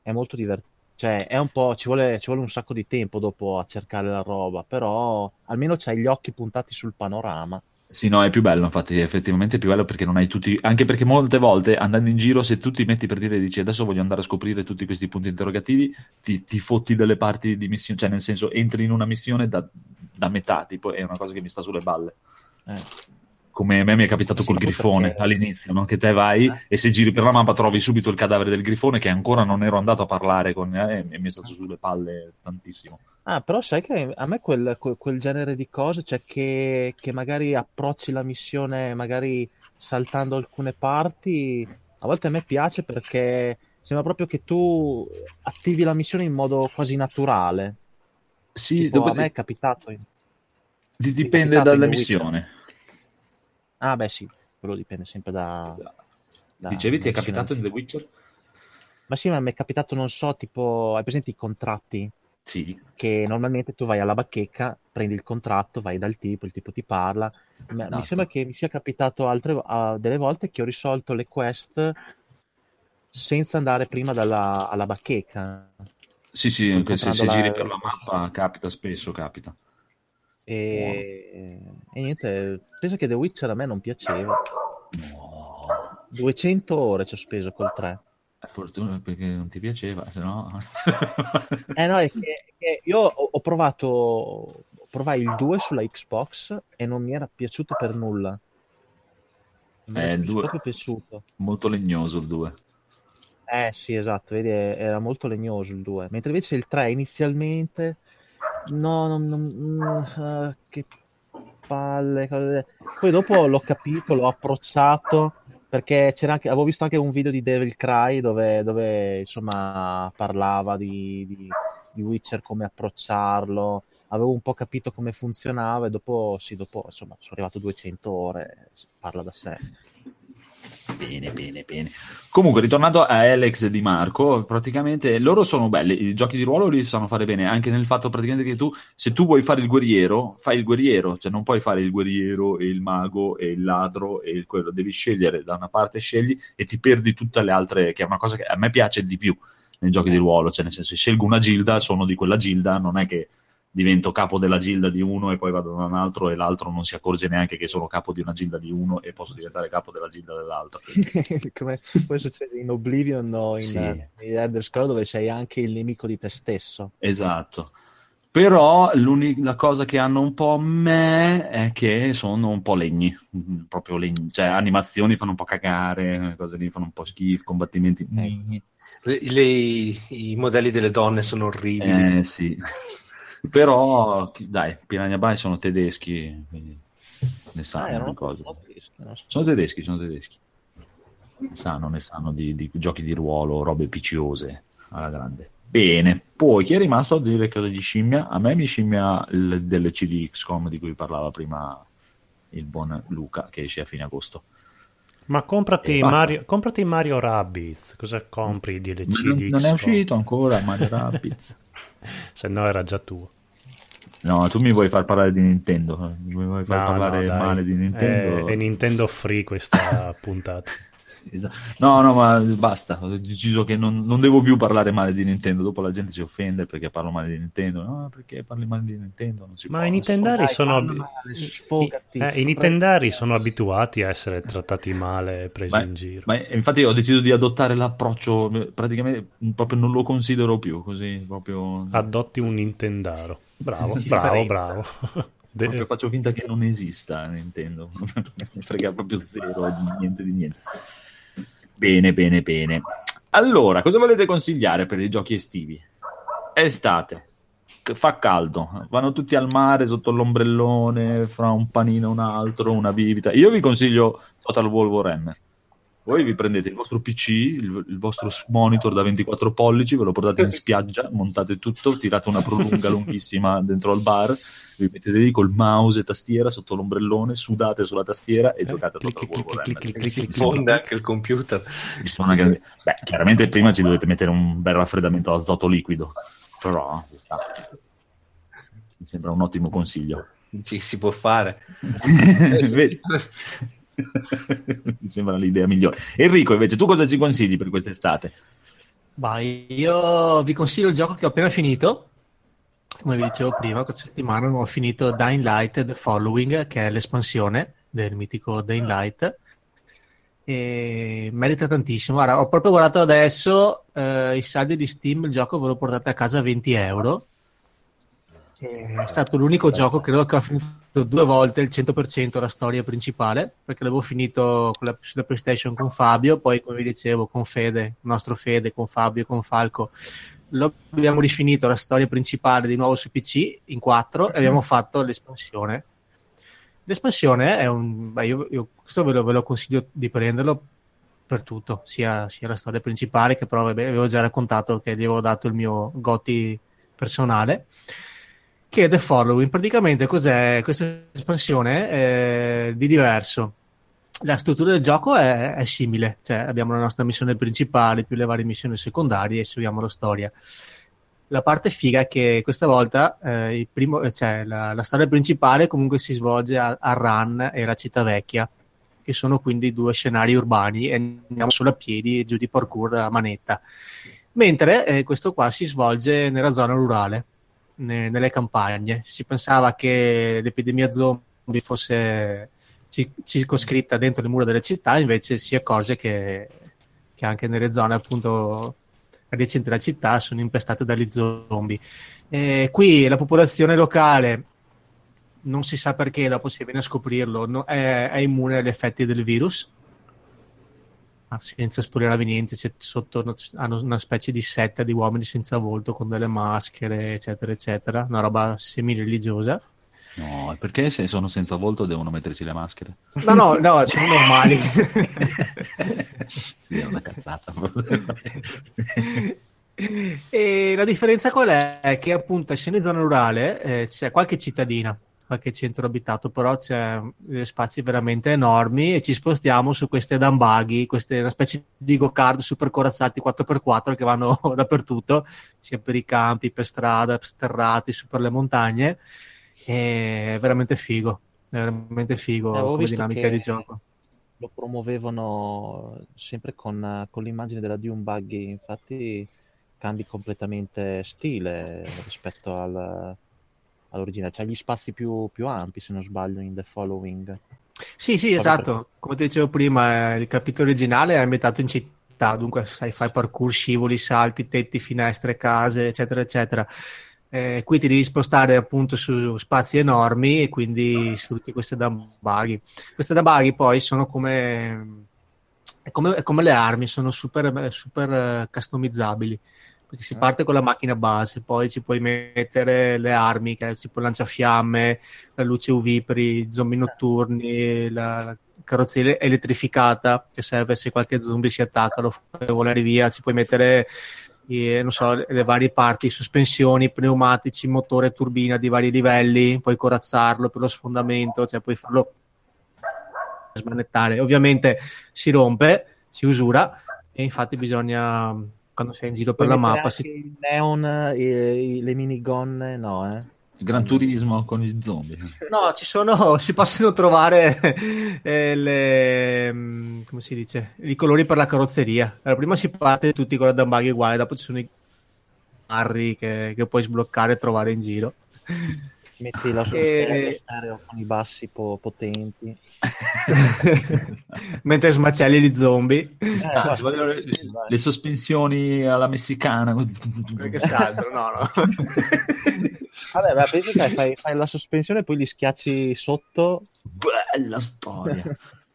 è molto divertente. Cioè, è un po', ci vuole, ci vuole un sacco di tempo dopo a cercare la roba, però almeno c'hai gli occhi puntati sul panorama. Sì, no, è più bello, infatti, effettivamente è più bello perché non hai tutti, anche perché molte volte andando in giro, se tu ti metti per dire, dici adesso voglio andare a scoprire tutti questi punti interrogativi, ti, ti fotti delle parti di missione, cioè nel senso entri in una missione da, da metà, tipo è una cosa che mi sta sulle balle. Eh. Come a me mi è capitato Sì, col grifone perché- all'inizio, no? che te vai Eh. e se giri per la mappa trovi subito il cadavere del grifone che ancora non ero andato a parlare con eh, e mi è stato sulle palle tantissimo. Ah, però sai che a me quel, quel- quel genere di cose, cioè che, che magari approcci la missione magari saltando alcune parti, a volte a me piace perché sembra proprio che tu attivi la missione in modo quasi naturale. Sì, Tipo, dopo- a me è capitato. in- di- dipende capitato dalla missione. Ah, beh, sì, quello dipende sempre da. da- Dicevi, ti è capitato in. The Witcher? Ma sì, ma mi è capitato, non so, tipo, hai presente i contratti? Sì. che normalmente tu vai alla bacheca, prendi il contratto, vai dal tipo, il tipo ti parla. Mi, mi Esatto. sembra che mi sia capitato altre a- delle volte che ho risolto le quest senza andare prima dalla, alla bacheca. Sì, sì, anche se, se giri per la mappa capita spesso, capita. E, e niente, penso che The Witcher a me non piaceva. No, 200 ore ci ho speso col 3. È fortuna perché non ti piaceva, se no... Eh no, è che, che io ho, ho provato, provai il 2 sulla Xbox e non mi era piaciuto per nulla. Non mi Eh, il 2 proprio piaciuto. molto legnoso il 2. Eh sì, esatto, vedi, è- era molto legnoso il 2, mentre invece il 3 inizialmente, no, non, non- mm, ah, che palle, cose- poi dopo l'ho capito, l'ho approcciato, perché anche, avevo visto anche un video di Devil Cry dove, dove insomma parlava di, di- di Witcher come approcciarlo, avevo un po' capito come funzionava e dopo, sì, dopo insomma, sono arrivato a 200 ore, parla da sé. Bene, bene, bene. Comunque, ritornando a Alex Di Marco, praticamente loro sono belli, i giochi di ruolo li sanno fare bene, anche nel fatto praticamente che tu, se tu vuoi fare il guerriero, fai il guerriero, cioè non puoi fare il guerriero e il mago e il ladro e il quello, devi scegliere da una parte scegli e ti perdi tutte le altre, che è una cosa che a me piace di più nei giochi di ruolo, cioè nel senso, se scelgo una gilda, sono di quella gilda, non è che divento capo della gilda di uno e poi vado da un altro e l'altro non si accorge neanche che sono capo di una gilda di uno e posso diventare capo della gilda dell'altro. Come poi succede in Oblivion o in, Sì. in Elder Scrolls dove sei anche il nemico di te stesso. Esatto. Però l'unica cosa che hanno un po' me è che sono un po' legni, mm, proprio legni, cioè animazioni fanno un po' cagare, cose lì fanno un po' schifo, combattimenti. Le- le- I modelli delle donne sono orribili. Eh sì. Però dai, Piranha Bytes sono tedeschi, quindi ne sanno Ah, cose. non so. Sono tedeschi, sono tedeschi. Ne sanno, ne sanno di, di giochi di ruolo, robe picciose alla grande. Bene, poi chi è rimasto a dire cosa di scimmia? A me mi scimmia il DLC di XCOM di cui parlava prima il buon Luca che esce a fine agosto. Ma comprati. Mario, comprati Mario Rabbids. Cosa compri di DLC Non, di non è uscito ancora Mario Rabbids. Se no era già tuo. No, tu mi vuoi far parlare di Nintendo, mi vuoi far No, parlare no, male di Nintendo. È, è Nintendo Free questa puntata. Esatto. No, no, ma basta. Ho deciso che non, non devo più parlare male di Nintendo. Dopo la gente si offende perché parlo male di Nintendo. No, perché parli male di Nintendo? Non si Ma può. i Nintendari sono, male, sfogati, eh, i Nintendari sono abituati a essere trattati male e presi Ma, in giro. ma infatti ho deciso di adottare l'approccio, praticamente proprio non lo considero più così, proprio, Adotti un Nintendaro. Bravo, bravo, bravo. De- proprio faccio finta che non esista Nintendo. Mi frega proprio zero di niente di niente. Bene, bene, bene. Allora, cosa volete consigliare per i giochi estivi? Estate, fa caldo, vanno tutti al mare sotto l'ombrellone, fra un panino e un altro, una bibita. Io vi consiglio Total War. Voi vi prendete il vostro PC, il, il vostro monitor da 24 pollici, ve lo portate in spiaggia, montate tutto, tirate una prolunga lunghissima dentro al bar, vi mettete lì col mouse e tastiera sotto l'ombrellone, sudate sulla tastiera e giocate a Total War Warhammer. clic. anche il computer. Mi suona che- Beh, chiaramente prima ci dovete mettere un bel raffreddamento azoto liquido, però mi sembra un ottimo consiglio. Ci si può fare. Mi sembra l'idea migliore. Enrico, invece, tu cosa ci consigli per quest'estate? Bah, io vi consiglio il gioco che ho appena finito. Come vi dicevo prima, questa settimana ho finito Dying Light The Following, che è l'espansione del mitico Dying Light. E merita tantissimo. Guarda, ho proprio guardato adesso eh, i saldi di Steam, il gioco ve lo portate a casa a 20 euro. È stato l'unico gioco, credo che ho finito due volte il 100% la storia principale, perché l'avevo finito con la, sulla PlayStation con Fabio, poi come vi dicevo con Fede, nostro Fede, con Fabio con Falco. Abbiamo rifinito la storia principale di nuovo su PC in 4 e abbiamo fatto l'espansione. L'espansione è un... Beh, io, io questo ve lo, ve lo consiglio di prenderlo per tutto, sia, sia la storia principale che però vabbè, avevo già raccontato che gli avevo dato il mio Gotti personale che è The Following. Praticamente cos'è questa espansione eh, di diverso? La struttura del gioco è, è simile, cioè abbiamo la nostra missione principale più le varie missioni secondarie e seguiamo la storia. La parte figa è che questa volta eh, primo, cioè, la, la storia principale comunque si svolge a, a Run e la città vecchia, che sono quindi due scenari urbani e andiamo solo a piedi e giù di parkour a manetta. Mentre eh, questo qua si svolge nella zona rurale, ne- nelle campagne. Si pensava che l'epidemia zombie fosse ci- circoscritta dentro le mura delle città, invece si accorge che, che anche nelle zone appunto adiacenti alla città sono impestate dagli zombie. E qui la popolazione locale non si sa perché, dopo si viene a scoprirlo, no- è, è immune agli effetti del virus. Ma senza spoilerare niente, c'è sotto hanno una specie di setta di uomini senza volto con delle maschere, eccetera, eccetera. Una roba semi-religiosa. No, perché se sono senza volto devono mettersi le maschere? No, no, no, sono normali. sì, è una cazzata. E la differenza qual è? È che appunto essendo in zona rurale eh, c'è qualche cittadina, qualche centro abitato, però c'è degli spazi veramente enormi e ci spostiamo su queste dambaghi, queste una specie di go-kart super corazzati 4x4 che vanno dappertutto, sia per i campi, per strada, per sterrati, su per le montagne. È veramente figo, è veramente figo Eh, come dinamica di gioco. lo promuovevano sempre con, con l'immagine della Dune Buggy, infatti cambi completamente stile rispetto al, all'originale. C'ha gli spazi più, più ampi, se non sbaglio, in The Following. Sì, sì, Proprio esatto. Come ti dicevo prima, eh, il capitolo originale è ambientato in città, dunque sai, fai parkour, scivoli, salti, tetti, finestre, case, eccetera, eccetera. Eh, qui ti devi spostare appunto su spazi enormi e quindi sfrutti queste dambaghi. Queste dambaghi poi sono come, è come, è come le armi, sono super, super eh, customizzabili. Perché si parte con la macchina base, poi ci puoi mettere le armi, che tipo il lanciafiamme, la luce UV per i zombie notturni, la, la carrozzeria elettrificata che serve se qualche zombie si attacca, lo fai volare via, ci puoi mettere eh, non so, le, le varie parti, sospensioni, pneumatici, motore, turbina di vari livelli, puoi corazzarlo per lo sfondamento, cioè puoi farlo smanettare. Ovviamente si rompe, si usura e infatti bisogna, quando sei in giro per Puoi la mappa, si... il neon, e, i- le minigonne, no, eh? Gran turismo con i zombie. No, ci sono, si possono trovare eh, le, mm, come si dice, i colori per la carrozzeria. Allora, prima si parte tutti con la dambaghi uguale, dopo ci sono i carri che, che puoi sbloccare e trovare in giro. Ti metti la E- stereo, con i bassi po- potenti. Mentre smacelli gli zombie. Ci sta, Eh, ci vogliono le, dai. le sospensioni alla messicana. Perché altro, no, no. Vabbè, ma pensa te, fai, fai la sospensione e poi li schiacci sotto. Bella storia.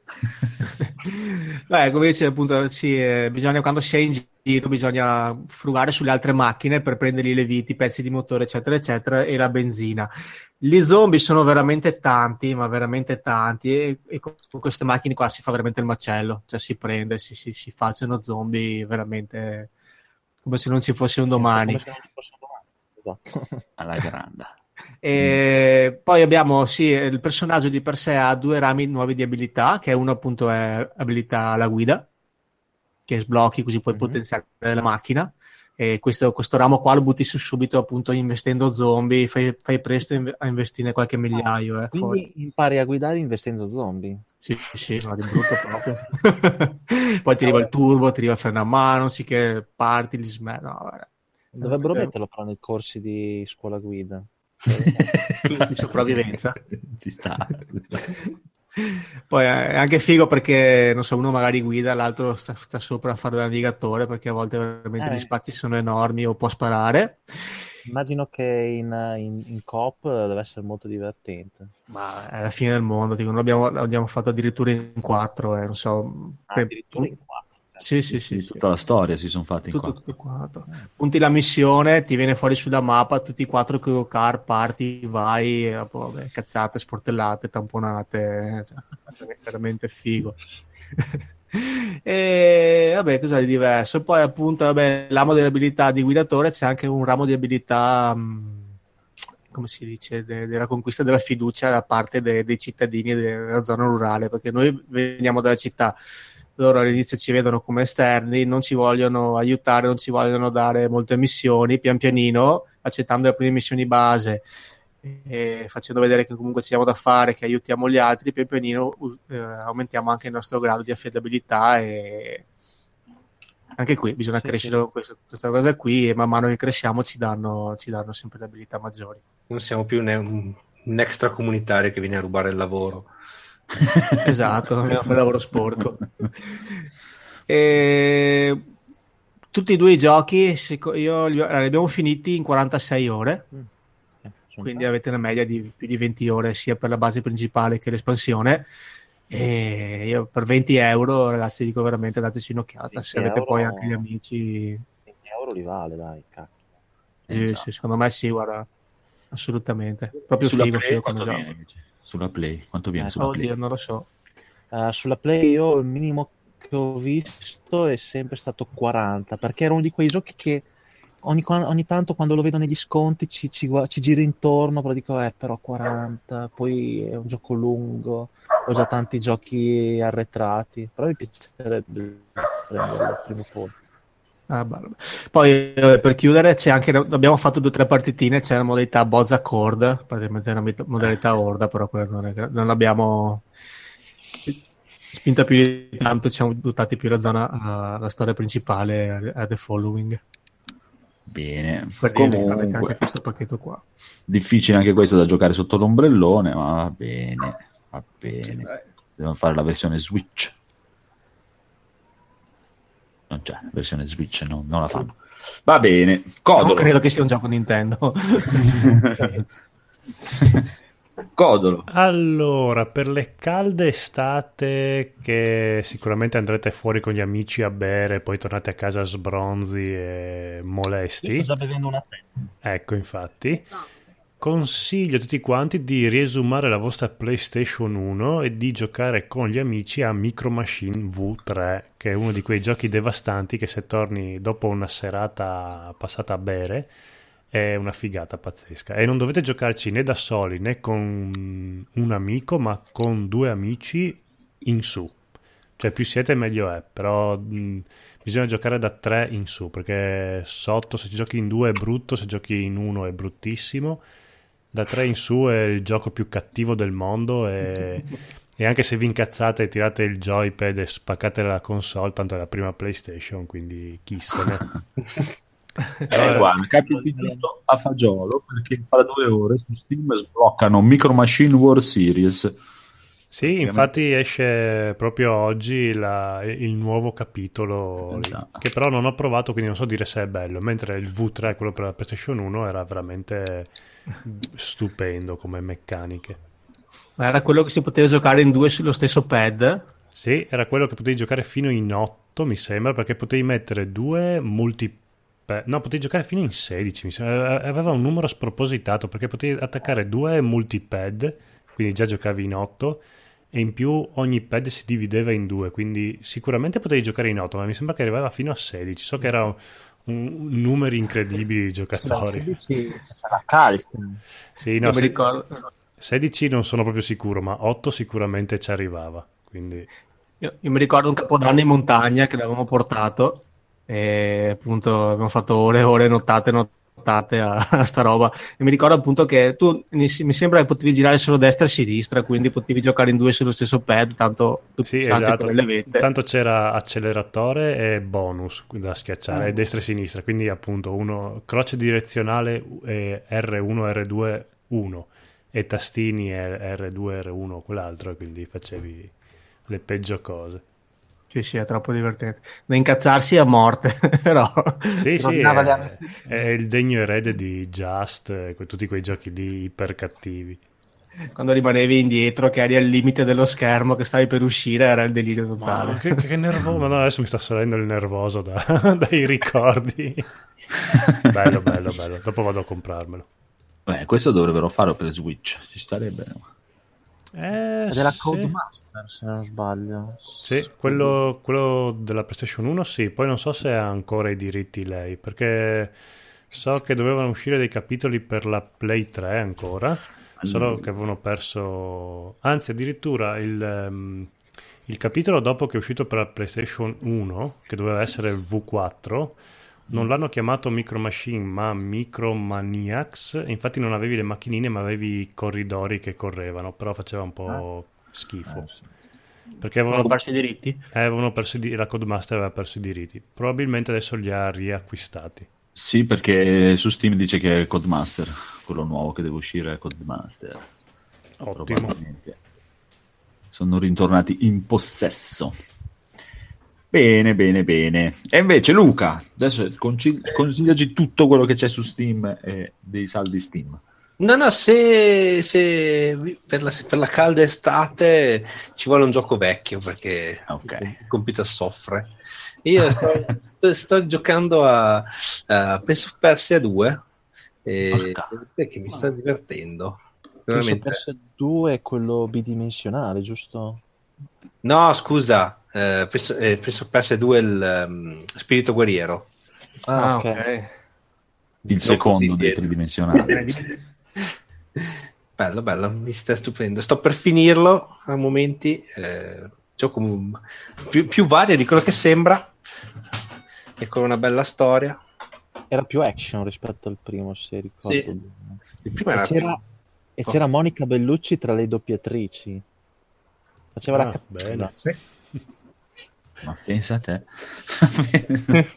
Beh, come dice appunto, sì, eh, bisogna, quando sei in giro bisogna frugare sulle altre macchine per prendergli le viti, i pezzi di motore, eccetera, eccetera, e la benzina. Gli zombie sono veramente tanti, ma veramente tanti, e, e con queste macchine qua si fa veramente il macello, cioè si prende, si, si, si facciano zombie veramente come se non ci fosse un domani. Come se non ci fosse un domani. Esatto. Alla grande. E poi abbiamo, sì, il personaggio di per sé ha due rami nuovi di abilità, che uno appunto è abilità alla guida, che sblocchi così puoi Mhm. potenziare la macchina. E questo, questo ramo qua lo butti su subito appunto investendo zombie, fai, fai presto inve- a investire qualche migliaio. eh, fuori. Quindi impari a guidare investendo zombie. Sì, sì, sì, ma di brutto proprio. Poi ti arriva il turbo, ti arriva il freno a mano, anziché parti, li smetti. No, guarda. Dovrebbero Eh, metterlo però nei corsi di scuola guida. Di sopravvivenza. Ci sta. Poi è anche figo perché, non so, uno magari guida, l'altro sta, sta sopra a fare da navigatore perché a volte veramente Eh. gli spazi sono enormi o può sparare. Immagino che in, in, in coop deve essere molto divertente. Ma è la fine del mondo, dico, noi l'abbiamo, l'abbiamo fatto addirittura in quattro, eh, non so. Ah, per- addirittura in quattro. Sì, sì, sì. sì. Tutta la storia si sono fatti in Tutto, qua. tutto quanto. Punti la missione, ti viene fuori sulla mappa, tutti e quattro i car, parti, vai, vabbè, cazzate, sportellate, tamponate, cioè, è veramente figo. e vabbè, cos'è di diverso? Poi appunto, vabbè, l'amo dell'abilità di guidatore c'è anche un ramo di abilità, mh, come si dice, de- della conquista della fiducia da parte de- dei cittadini della zona rurale, perché noi veniamo dalla città, loro all'inizio ci vedono come esterni, non ci vogliono aiutare, non ci vogliono dare molte missioni, pian pianino, accettando le prime missioni base e facendo vedere che comunque ci diamo da fare, che aiutiamo gli altri, pian pianino uh, eh, aumentiamo anche il nostro grado di affidabilità e anche qui bisogna Sì, crescere con questo- questa cosa qui e man mano che cresciamo ci danno, ci danno sempre le abilità maggiori. Non siamo più un, un, un extracomunitario che viene a rubare il lavoro. esatto, non fatto lavoro sporco. E tutti e due i giochi, io li, abbiamo finiti in 46 ore, Eh, sono quindi tanti. avete una media di più di 20 ore sia per la base principale che l'espansione. E io per 20 euro, ragazzi, dico veramente dateci un'occhiata. 20 Se avete euro- poi anche gli amici, 20 euro li vale, dai, cacchio. Eh, sì, secondo me sì, guarda, assolutamente. Proprio Sulla figo, figo come gioco. viene? invece? Sulla Play, quanto viene Eh, sulla Play? Oddio, non lo so. Eh, sulla Play io il minimo che ho visto è sempre stato 40, perché era uno di quei giochi che ogni, ogni tanto quando lo vedo negli sconti ci, ci, ci giro intorno, però dico, eh, però 40, poi è un gioco lungo, ho già tanti giochi arretrati, però mi piacerebbe prenderlo prima o poi. Ah. Poi eh, per chiudere c'è anche abbiamo fatto due o tre partitine c'è la modalità Bozza Cord praticamente è una modalità Horda però quella non, è- non l'abbiamo spinta più di tanto ci siamo buttati più la zona alla storia principale a, a The Following Bene. per Comunque, anche questo pacchetto qua difficile anche questo da giocare sotto l'ombrellone, ma va bene, va bene. Devono fare la versione Switch. Non c'è, versione Switch, no, non la fanno. Va bene, non Codolo. credo che sia un gioco Nintendo Codolo. Allora, per le calde estate che sicuramente andrete fuori con gli amici a bere, poi tornate a casa sbronzi e molesti. Io sto già bevendo una tè. Ecco, infatti. Consiglio a tutti quanti di riesumare la vostra PlayStation 1 e di giocare con gli amici a Micro Machine V3, che è uno di quei giochi devastanti che se torni dopo una serata passata a bere è una figata pazzesca. E non dovete giocarci né da soli né con un amico, ma con due amici in su. Cioè più siete meglio è, però mh, bisogna giocare da tre in su, perché sotto se giochi in due è brutto, se giochi in uno è bruttissimo. Da tre in su è il gioco più cattivo del mondo e, e anche se vi incazzate e tirate il joypad e spaccate la console, tanto è la prima PlayStation, quindi chi se ne... Eh, guarda, capiti tutto a fagiolo perché fra due ore su Steam sbloccano Micro Machine World Series. Sì, infatti esce proprio oggi la- il nuovo capitolo, Esatto. che però non ho provato, quindi non so dire se è bello, mentre il V3, quello per la PlayStation 1, era veramente stupendo come meccaniche. era quello che si poteva giocare in due sullo stesso pad Sì, era quello che potevi giocare fino in 8, mi sembra, perché potevi mettere due multi... No, potevi giocare fino in 16, mi sembra. Aveva un numero spropositato, perché potevi attaccare due multipad, quindi già giocavi in 8, e in più ogni pad si divideva in due, quindi sicuramente potevi giocare in 8, ma mi sembra che arrivava fino a 16. So che erano un, numeri incredibili di giocatori. 16 c'è la calca. Sì, no, ricordo 16 non sono proprio sicuro, ma 8 sicuramente ci arrivava. Quindi Io, io mi ricordo un capodanno in montagna che l'avevamo portato e appunto abbiamo fatto ore e ore, nottate, nottate a, a sta roba. E mi ricordo appunto che tu mi, sembra che potevi girare solo destra e sinistra, quindi potevi giocare in due sullo stesso pad, tanto Sì, esatto. Tanto c'era acceleratore e bonus da schiacciare, Ah. destra e sinistra. Quindi, appunto, uno croce direzionale e R1, R2, 1 e tastini e R2, R1, quell'altro. E quindi facevi le peggio cose. Sì, sì, è troppo divertente. Da incazzarsi a morte, però. Sì, sì, è, amicizie. è il degno erede di Just, e que- tutti quei giochi lì iper cattivi. Quando rimanevi indietro, che eri al limite dello schermo, che stavi per uscire, era il delirio Ma totale. che, che nervoso, ma no, adesso mi sta salendo il nervoso da- dai ricordi. bello, bello, bello. Dopo vado a comprarmelo. Beh, questo dovrebbero farlo per Switch, ci starebbe. Eh, della sì. Codemaster, se non sbaglio. Sì, quello, quello della PlayStation 1 sì, poi non so se ha ancora i diritti lei, perché so che dovevano uscire dei capitoli per la Play 3 ancora, solo che avevano perso... Anzi, addirittura il, ehm, il capitolo dopo che è uscito per la PlayStation 1, che doveva essere il V4, non l'hanno chiamato Micro Machine, ma Micro Maniacs. Infatti non avevi le macchinine, ma avevi i corridori che correvano, però faceva un po' schifo. Perché Hanno avevano, perso i diritti? eh, avevano perso i la Codemaster aveva perso i diritti. Probabilmente adesso li ha riacquistati. Sì, perché su Steam dice che è Codemaster, quello nuovo che deve uscire è Codemaster. Ottimo. Sono ritornati in possesso. Bene, bene, bene. E invece Luca, adesso conci- consigliaci tutto quello che c'è su Steam e dei saldi Steam. No, no, se, se per, la, per la calda estate ci vuole un gioco vecchio perché Ok. il computer soffre. Io sto, sto- giocando a, a Prince of Persia 2 e che mi sta divertendo. Penso Veramente. PS 2 è quello bidimensionale, giusto? No, scusa, eh, Prince, eh, Prince of Persia 2 è il ehm, spirito guerriero. Ah, ok. Il secondo così dei dietro. tridimensionali. bello, bello, mi sta stupendo. Sto per finirlo a momenti. Eh, gioco più, più vario di quello che sembra. E con una bella storia. Era più action rispetto al primo, se ricordo. Sì. bene. Il primo E era c'era, e c'era Monica Bellucci tra le doppiatrici. Faceva Ah, la cattiva. bene. Sì. Ma pensa a te.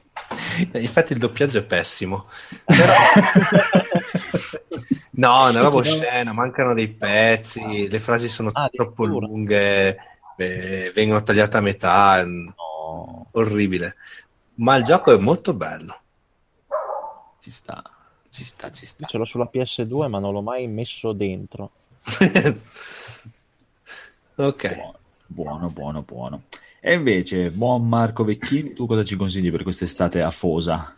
Infatti il doppiaggio è pessimo. Però- no, una roba scena, mancano dei pezzi, le frasi sono Ah, troppo lunghe, eh, vengono tagliate a metà, No. orribile. Ma il gioco è molto bello. ci sta, ci sta, ci sta. Ce l'ho sulla PS2, ma non l'ho mai messo dentro. ok. Buono, buono, buono, buono. E invece, buon Marco Vecchini, tu cosa ci consigli per quest'estate afosa?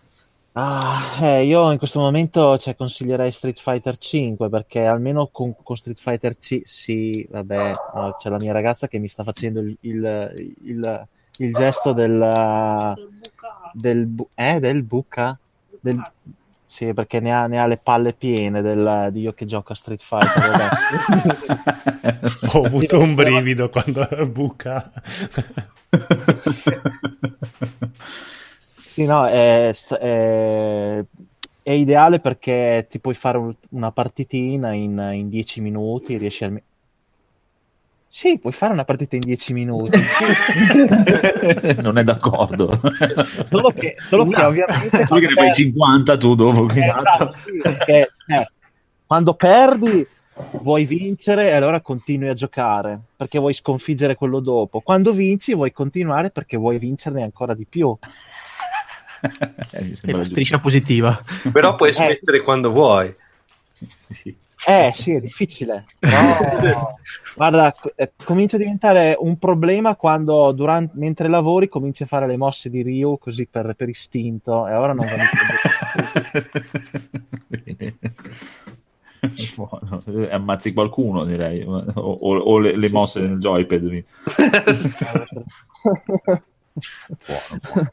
Ah, eh, io in questo momento cioè, consiglierei Street Fighter 5 perché almeno con, con Street Fighter 5 sì, vabbè, no, c'è la mia ragazza che mi sta facendo il, il, il- il gesto del, del, bu- eh, del buca? Del, sì, perché ne ha, ne ha le palle piene del, di io che gioco a Street Fighter. Ho avuto un brivido quando buca. Sì, no, è, è- è ideale perché ti puoi fare un- una partitina in, in 10 minuti, riesci al... Sì, puoi fare una partita in 10 minuti, sì. non è d'accordo. Solo che, solo che ovviamente... Solo che ne fai 50 tu dopo. Eh, bravo, sì, perché, eh, quando perdi vuoi vincere e allora continui a giocare perché vuoi sconfiggere quello dopo. Quando vinci vuoi continuare perché vuoi vincerne ancora di più. Eh, È giusto. striscia positiva. Però puoi smettere quando vuoi. Sì. Eh sì, è difficile. Però, guarda, eh, comincia a diventare un problema quando durante, mentre lavori cominci a fare le mosse di Ryu così per, per istinto e ora non va Bene. Buono. Eh, Ammazzi qualcuno, direi, o, o- o le, le mosse nel joypad. mi- Buono, buono.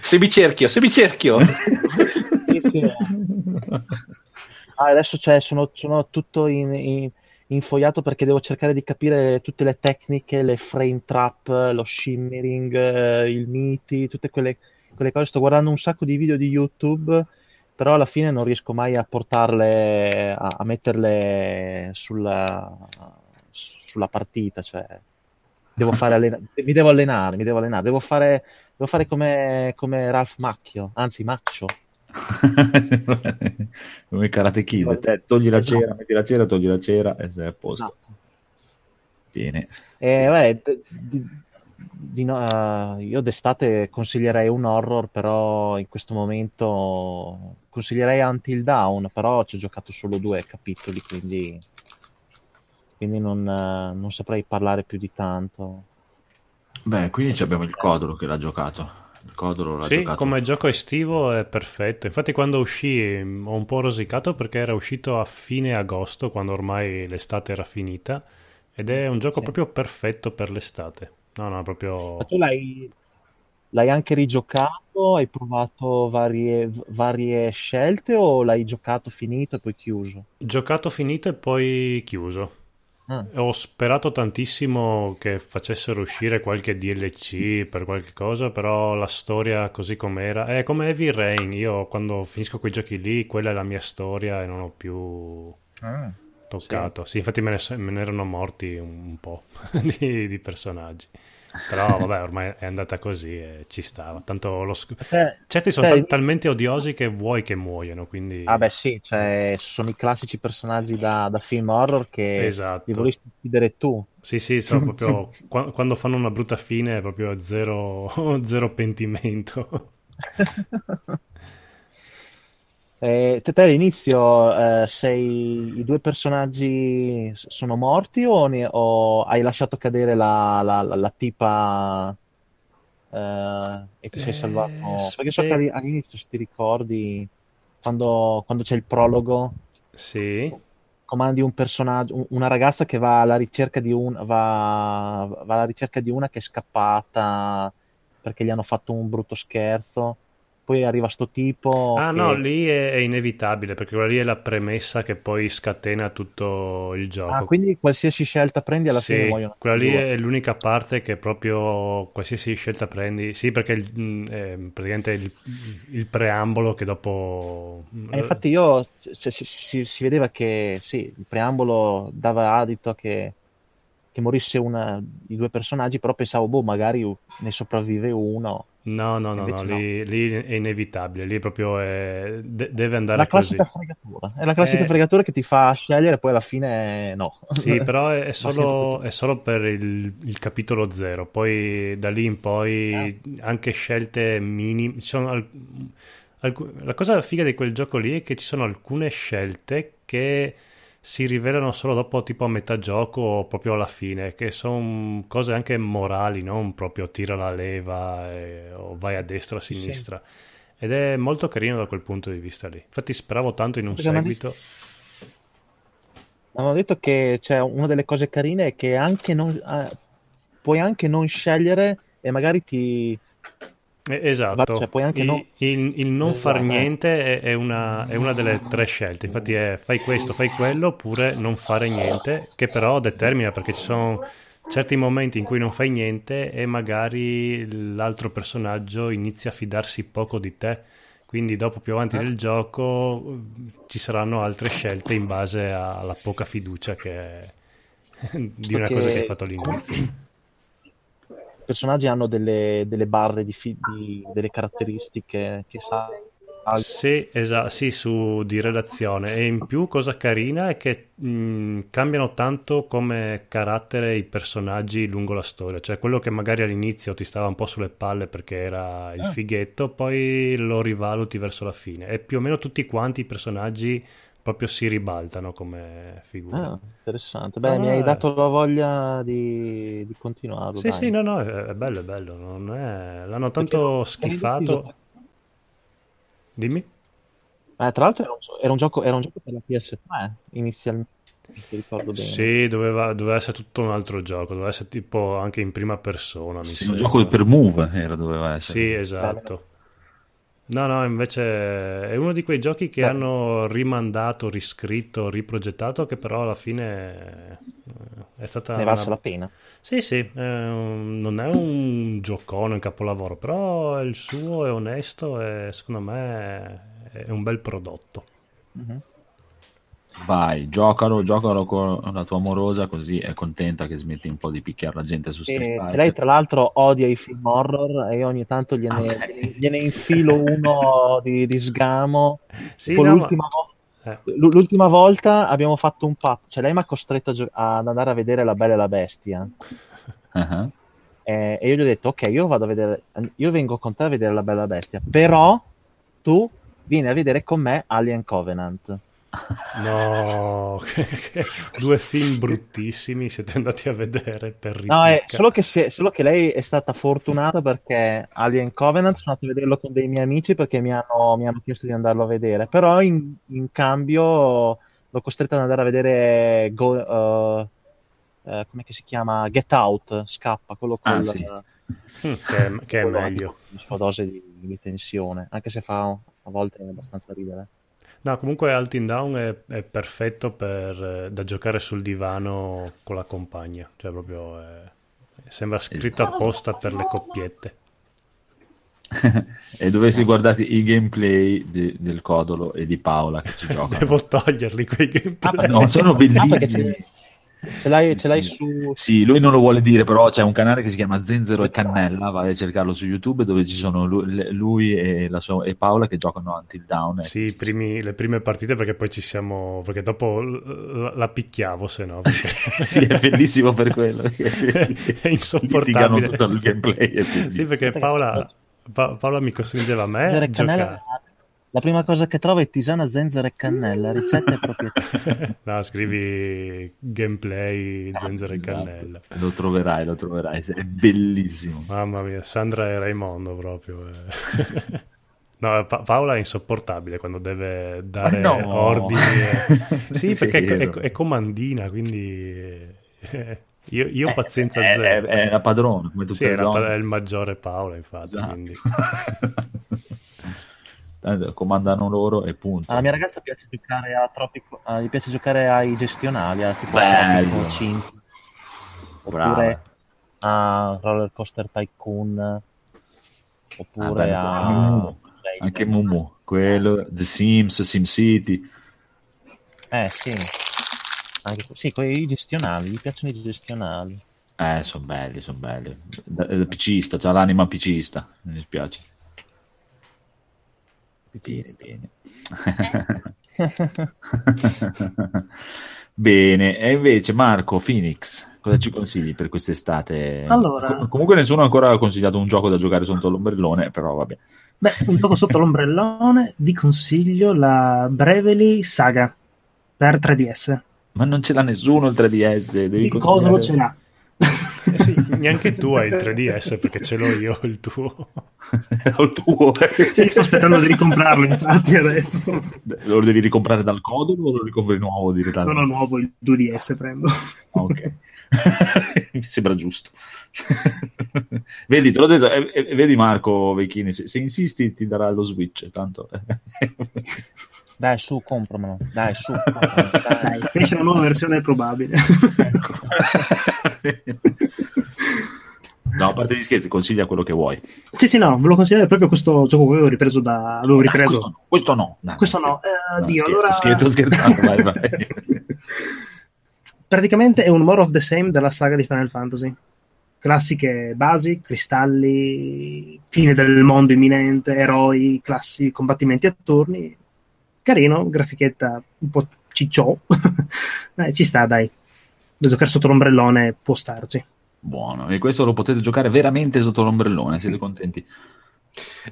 semicerchio, semicerchio. Sì, sì. Ah, adesso cioè, sono, sono tutto in, in- infogliato perché devo cercare di capire tutte le tecniche, le frame trap, lo shimmering, eh, il miti, tutte quelle, quelle cose. Sto guardando un sacco di video di YouTube, però alla fine non riesco mai a portarle, a, a metterle sulla, sulla partita. Cioè, devo fare allena- mi devo allenare, mi devo allenare, devo fare, devo fare come, come Ralph Macchio, anzi Maccio. Come Karate Kid, te togli la Esatto. cera, metti la cera, togli la cera e sei a posto. Esatto. Bene. E, vabbè, d- di- di no- eh, io d'estate consiglierei un horror, però in questo momento consiglierei Until Dawn, però ci ho giocato solo due capitoli, quindi, quindi non, eh, non saprei parlare più di tanto. Beh, qui ci abbiamo il Codolo che l'ha giocato. Codolo l'ha Sì, giocato. come gioco estivo è perfetto. Infatti, quando uscì ho un po' rosicato perché era uscito a fine agosto, quando ormai l'estate era finita. Ed è un gioco Sì. proprio perfetto per l'estate. No, no, proprio. Ma tu l'hai, l'hai anche rigiocato? Hai provato varie, varie scelte o l'hai giocato, finito e poi chiuso? Giocato finito e poi chiuso. Ah. Ho sperato tantissimo che facessero uscire qualche DLC per qualche cosa, però la storia così com'era è come Heavy Rain. Io quando finisco quei giochi lì, quella è la mia storia e non ho più toccato. Sì, infatti me ne, me ne erano morti un po' di, di personaggi. Però vabbè, ormai è andata così e ci stava. Tanto lo sc- Eh, certi sono Cioè, tal- talmente odiosi che vuoi che muoiano, quindi... Ah beh sì, cioè, sono i classici personaggi da, da film horror che Esatto. li vorresti uccidere tu. Sì, sì, sono proprio qua- quando fanno una brutta fine è proprio zero, zero pentimento. Eh, te, te all'inizio eh, sei i due personaggi sono morti o, ne- o hai lasciato cadere la, la- la- la tipa eh, e ti sei Eh, salvato? Perché so spe- che all'i- all'inizio, se ti ricordi, quando, quando c'è il prologo, Sì, comandi un personaggio, un- una ragazza che va alla ricerca di un, va, va alla ricerca di una che è scappata perché gli hanno fatto un brutto scherzo poi arriva sto tipo. Ah che- no, lì è, è inevitabile perché quella lì è la premessa che poi scatena tutto il gioco. Ah, quindi qualsiasi scelta prendi alla Sì, fine muoiono. quella lì due. è l'unica parte che proprio qualsiasi scelta prendi, sì, perché mm, è praticamente il, il preambolo che dopo... E infatti io cioè, si, si- si vedeva che sì, il preambolo dava adito che, che morisse una di due personaggi, però pensavo, boh, magari ne sopravvive uno. No, no, no, no, Invece no. lì, lì è inevitabile, lì proprio è- de- deve andare La così. classica fregatura. È la classica Eh. fregatura che ti fa scegliere, poi alla fine no. Sì, però è, è solo, è solo per il, il capitolo zero, poi da lì in poi Eh. anche scelte minime. ci sono al- alcu- la cosa figa di quel gioco lì è che ci sono alcune scelte che si rivelano solo dopo tipo a metà gioco o proprio alla fine, che sono cose anche morali, non proprio tira la leva e- o vai a destra o a sinistra. Ed è molto carino da quel punto di vista lì. Infatti speravo tanto in un Perché seguito. Avevano detto che c'è una delle cose carine è che anche non, eh, puoi anche non scegliere e magari ti... Eh, Esatto, Cioè, puoi anche il, non- il- il non far Esatto. niente è, è una, è una delle tre scelte, infatti è fai questo, fai quello, oppure non fare niente, che però determina perché ci sono certi momenti in cui non fai niente e magari l'altro personaggio inizia a fidarsi poco di te, quindi dopo più avanti nel gioco eh, ci saranno altre scelte in base alla poca fiducia che di una cosa che hai fatto all'inizio. I personaggi hanno delle, delle barre di, fi- di- delle caratteristiche che sa... Sì, esatto, sì, su di relazione. E in più, cosa carina è che mh, cambiano tanto come carattere i personaggi lungo la storia. Cioè, quello che magari all'inizio ti stava un po' sulle palle perché era il Ah. fighetto, poi lo rivaluti verso la fine. E più o meno tutti quanti i personaggi proprio si ribaltano come figure. Ah, interessante. Beh, No, mi no, hai è- dato la voglia di, di continuarlo. Sì, dai. sì, no, no, è, è bello, è bello. Non è- L'hanno Perché tanto non- schifato. Dimmi. Eh, tra l'altro era un, era un gioco, era un gioco per la PS3 inizialmente, se ricordo bene. Sì, doveva, doveva essere tutto un altro gioco, doveva essere tipo anche in prima persona, mi Sì, un gioco per Move era, doveva essere. Sì, esatto. No, no, invece è uno di quei giochi che Beh. hanno rimandato, riscritto, riprogettato, che però alla fine eh, è stata Ne valsa una- la pena. Sì, sì, è un- non è un giocone, un capolavoro, però il suo è onesto e secondo me è un bel prodotto. Mhm. Vai, giocalo, giocalo con la tua amorosa così è contenta che smetti un po' di picchiare la gente su Street E Fighter. lei tra l'altro odia i film horror e ogni tanto gliene, Ah, gliene infilo uno di, di sgamo. Sì, no, ma- l'ultima, vo- eh. l'ultima volta abbiamo fatto un patto, cioè lei mi ha costretto a gio- ad andare a vedere La Bella e la Bestia Ah, Eh, e io gli ho detto ok, io vado a vedere, io vengo con te a vedere La Bella e la Bestia, però tu vieni a vedere con me Alien Covenant. No, due film bruttissimi siete andati a vedere per No, è ripicca. solo che, è- solo che lei è stata fortunata perché Alien Covenant sono andato a vederlo con dei miei amici perché mi hanno, mi hanno chiesto di andarlo a vedere, però in, in cambio l'ho costretta ad andare a vedere Go, uh, eh, come che si chiama? Get Out, Scappa, quello con Ah, la sì. Mm, che, è- che è meglio. la sua dose di, di tensione, anche se fa a volte abbastanza ridere. No, comunque Altin Down è, è perfetto per, eh, da giocare sul divano con la compagna, cioè proprio è- sembra scritto apposta per le coppiette. e dovessi guardare i gameplay di- del Codolo e di Paola che ci giocano. Devo toglierli quei gameplay. No, sono Ah, bellissimi. ce, ce l'hai, ce l'hai Sì. su... Sì, lui non lo vuole dire, però c'è un canale che si chiama Zenzero e Cannella, vai a cercarlo su YouTube, dove ci sono lu- le- lui e, la sua- e Paola che giocano Until Down. Sì, i primi- le prime partite perché poi ci siamo... perché dopo la picchiavo se no. perché- sì, è bellissimo per quello. è insopportabile. litigano tutto il gameplay. Sì, perché Paola, Pa- Paola mi costringeva a me Zenzero e cannella. La prima cosa che trovo è tisana, zenzero e cannella, ricette e proprietà. no, scrivi gameplay, zenzero e Esatto. cannella. Lo troverai, lo troverai, è bellissimo. Mamma mia, Sandra e Raimondo proprio. eh. No, Pa- Paola è insopportabile quando deve dare no. ordini. e- Sì, perché è, è- comandina, quindi eh, io, io ho pazienza è, zero. È, è la padrona, come tutte Sì, la- donne. è il maggiore Paola, infatti. Esatto. Eh, comandano loro e punto. Alla mia ragazza piace giocare a Tropico, ah, gli piace giocare ai gestionali, a tipo. Tropico 5. Brava. Oppure a Roller Coaster Tycoon. Oppure Ah, a... Mumu. Anche Mumu, quello, The Sims, SimCity. Eh sì. Anche, sì, quei gestionali, gli piacciono i gestionali. Eh, sono belli, sono belli. Da- da Picista, c'ha l'anima picista, mi dispiace. Bene, bene. Bene, e invece Marco, Phoenix, cosa ci consigli per quest'estate? Allora. Com- comunque nessuno ha ancora consigliato un gioco da giocare sotto l'ombrellone, però vabbè. Beh, un gioco sotto l'ombrellone, vi consiglio la Bravely Saga per 3DS. Ma non ce l'ha nessuno il 3DS, devi Il Codolo ce consigliare... l'ha. Eh sì, neanche tu hai il 3DS perché ce l'ho io il tuo. Ho il tuo. Sì, sto aspettando di ricomprarlo infatti adesso. Lo devi ricomprare dal codolo o lo ricompri nuovo direttamente? Non ho nuovo il 2DS prendo. Ok. Mi sembra giusto. vedi, te l'ho detto, eh, eh, vedi Marco Vecchini, se, se insisti ti darà lo Switch, tanto... Dai, su, compramelo. Dai, su, compramelo. Dai. Dai, se esce una nuova versione è probabile. no, a parte gli scherzi, consiglia quello che vuoi. sì, sì, no, ve lo consigliare proprio questo gioco che avevo ripreso da... Avevo Dai, ripreso... questo no, questo no. Questo no, eh, No, Dio, scherzo, allora... scherzo, scherzando, vai, vai. praticamente è un more of the same della saga di Final Fantasy. Classiche basi, cristalli, fine del mondo imminente, eroi, classi, combattimenti a turni. Carino, grafichetta un po' cicciò. dai, ci sta, dai. Da giocare sotto l'ombrellone può starci. Buono, e questo lo potete giocare veramente sotto l'ombrellone, siete contenti?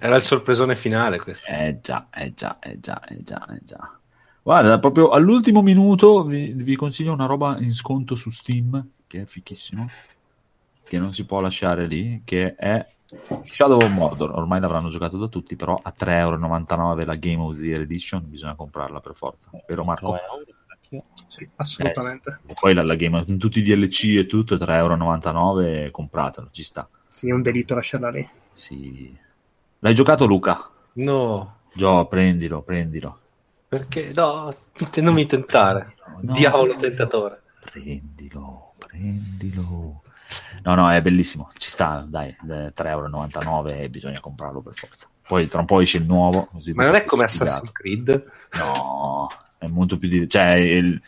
Era il sorpresone finale questo. Eh già, eh già, eh già, eh già, eh già. Guarda, proprio all'ultimo minuto vi, vi consiglio una roba in sconto su Steam, che è fichissimo, che non si può lasciare lì, che è Shadow of Mordor. Ormai l'avranno giocato da tutti, però a 3,99€ la Game of the Year Edition bisogna comprarla per forza. Vero Marco? Sì, assolutamente. E poi la, la Game con tutti i DLC e tutto, 3,99€, compratelo, ci sta. Sì, è un delitto lasciarla lì. Sì. L'hai giocato Luca? No, Gio, prendilo, prendilo. perché no, non mi tentare. No. Diavolo tentatore. Prendilo, prendilo. No, no, è bellissimo. Ci sta, dai, eh, 3,99€ e bisogna comprarlo per forza. Poi tra un po' esce il nuovo. Ma non è come sfigato. Assassin's Creed? No, è molto più di... Cioè, il-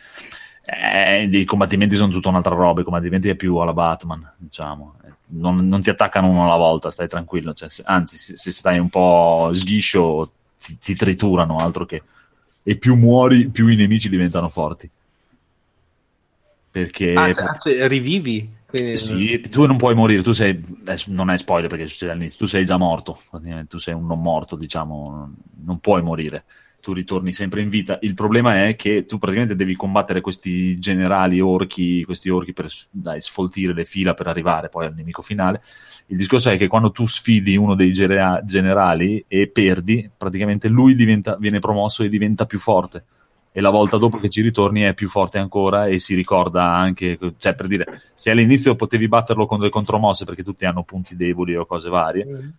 eh, i combattimenti sono tutta un'altra roba. I combattimenti è più alla Batman, diciamo. Non, non ti attaccano uno alla volta, stai tranquillo. Cioè, se- anzi, se, se stai un po' sghiscio, ti, ti triturano, altro che... E più muori, più i nemici diventano forti. Perché... Ah, cioè, cioè, rivivi? Quindi- Sì, tu non puoi morire, tu sei, non è spoiler perché succede all'inizio, tu sei già morto, tu sei un non morto, diciamo, non puoi morire, tu ritorni sempre in vita. Il problema è che tu praticamente devi combattere questi generali orchi, questi orchi per dai, sfoltire le fila per arrivare poi al nemico finale. Il discorso è che quando tu sfidi uno dei genera- generali e perdi, praticamente lui diventa- viene promosso e diventa più forte e la volta dopo che ci ritorni è più forte ancora e si ricorda anche, cioè per dire, se all'inizio potevi batterlo con delle contromosse perché tutti hanno punti deboli o cose varie,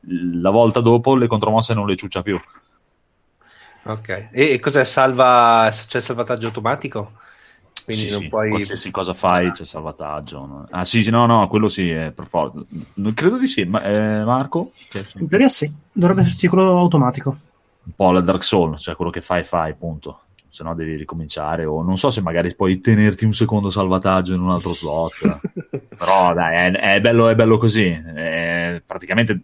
la volta dopo le contromosse non le ciuccia più. Ok. E, e cos'è? Salva... C'è salvataggio automatico? Quindi Sì, non sì, puoi... qualsiasi cosa fai c'è salvataggio. no? Ah sì, sì, no, no, quello sì, è per forza. Non Credo di sì, ma, eh, Marco? In teoria sì, dovrebbe esserci quello automatico. un po' la Dark Soul, cioè quello che fai, fai, punto. Se no devi ricominciare, o non so se magari puoi tenerti un secondo salvataggio in un altro slot. Però dai, è, è bello, è bello così. È- praticamente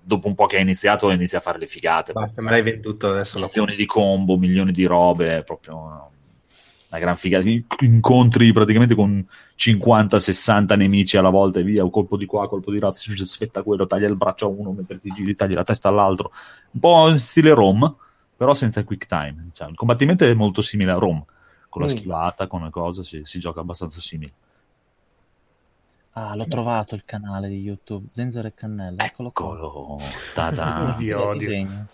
dopo un po' che hai iniziato, inizi a fare le figate. Basta, me l'hai venduto adesso. Lo... Milioni di combo, milioni di robe, proprio una, gran figata. Incontri praticamente con 50-60 nemici alla volta e via, un colpo di qua, colpo di là, sfetta quello, taglia il braccio a uno mentre ti giri, tagli la testa all'altro. Un po' in stile Rom, però senza il quick time. diciamo. Il combattimento è molto simile a Rom, con la Mm. schivata, con le cose, si, si gioca abbastanza simile. Ah, l'ho trovato il canale di YouTube, Zenzero e Cannella, eccolo qua. Eccolo, ta-ta, odio.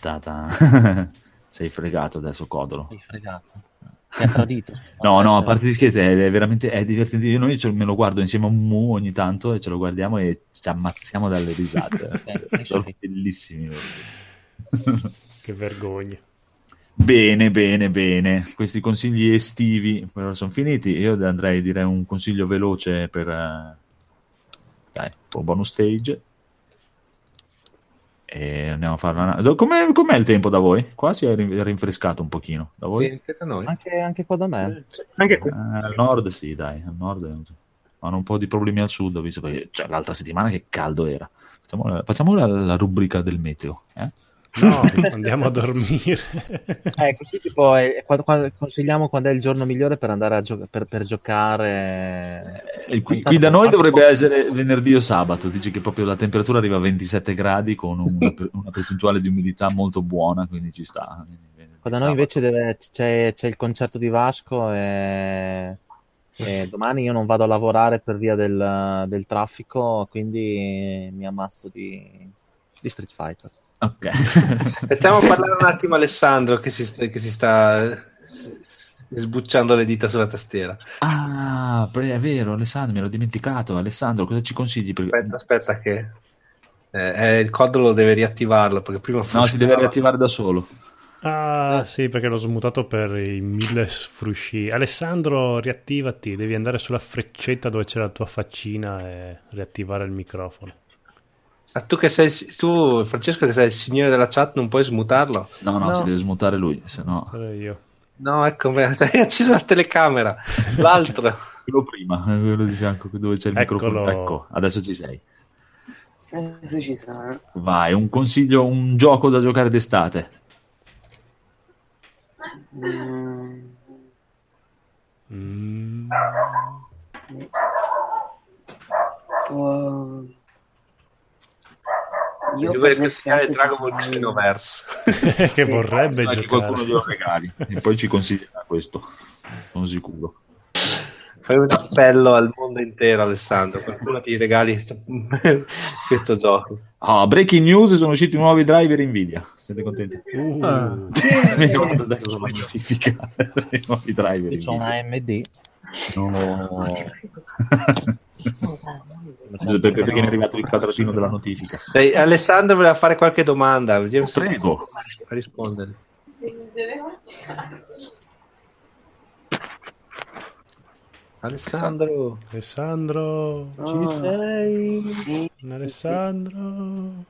ta-ta. Sei fregato adesso, Codolo. Sei fregato. Ti ha tradito. No, no, a parte di scherzi, è, veramente è divertente. Noi ce- me lo guardo insieme a Mu ogni tanto e ce lo guardiamo e ci ammazziamo dalle risate. Eh, Sono bellissimi. Che vergogna. Bene, bene, bene. Questi consigli estivi per ora sono finiti. Io andrei direi un consiglio veloce per eh, dai, un po' bonus stage. E andiamo a farla. Do- Com'è, com'è il tempo da voi? Qua si è rin- rinfrescato un pochino. Da voi? Sì, anche da noi. Anche, anche qua da me. Anche qui. Eh, al nord sì, dai, al nord hanno un po' di problemi al sud, visto perché cioè, l'altra settimana che caldo era. Facciamo, la- facciamo la, la rubrica del meteo. eh? No, andiamo a dormire. Eh, così tipo, è- quando- quando- consigliamo quando è il giorno migliore per andare a gio- per, per giocare. E qui, qui da noi dovrebbe essere venerdì o sabato, dice che proprio la temperatura arriva a 27 gradi con un- una percentuale di umidità molto buona, quindi ci sta. Quindi da noi invece deve- c'è, c'è il concerto di Vasco e, e domani io non vado a lavorare per via del, del traffico, quindi mi ammazzo di, di Street Fighter. Ok. Facciamo parlare un attimo Alessandro che si, sta- che si sta sbucciando le dita sulla tastiera. ah, è vero, Alessandro, mi ero dimenticato. Alessandro, cosa ci consigli? Per... Aspetta, aspetta che eh, eh, il codolo deve riattivarlo perché prima No, si funzionava. deve riattivare da solo. Ah, sì, perché l'ho smutato per i mille sfrusci. Alessandro, riattivati, devi andare sulla freccetta dove c'è la tua faccina e riattivare il microfono. Ah, tu che sei tu Francesco che sei il signore della chat non puoi smutarlo? No, no, No. si deve smutare lui, se no... Sarei io. No, ecco, hai acceso la telecamera. L'altro. Quello prima, eh, quello di fianco dove c'è il Eccolo. microfono. Ecco, adesso ci sei. Adesso ci sono. Vai, un consiglio, un gioco da giocare d'estate. Mm, Mm. uh, io dovrei esempio- Dragon Ball Xenoverse. che vorrebbe che qualcuno giocare. glielo regali e poi ci consiglierà questo, sono sicuro. Fai un appello al mondo intero, Alessandro. Qualcuno ti regali sto- questo gioco. Ah, breaking news, sono usciti nuovi driver Nvidia. Siete contenti? Uh. Mi ricordo adesso la notifica dei nuovi driver Io ho Nvidia. una AMD. No. perché, perché mi è arrivato il quadratino della notifica. Dai, Alessandro voleva fare qualche domanda. Vediamo se Prego. a rispondere. Alessandro, Alessandro, ci Ah, sei? Alessandro.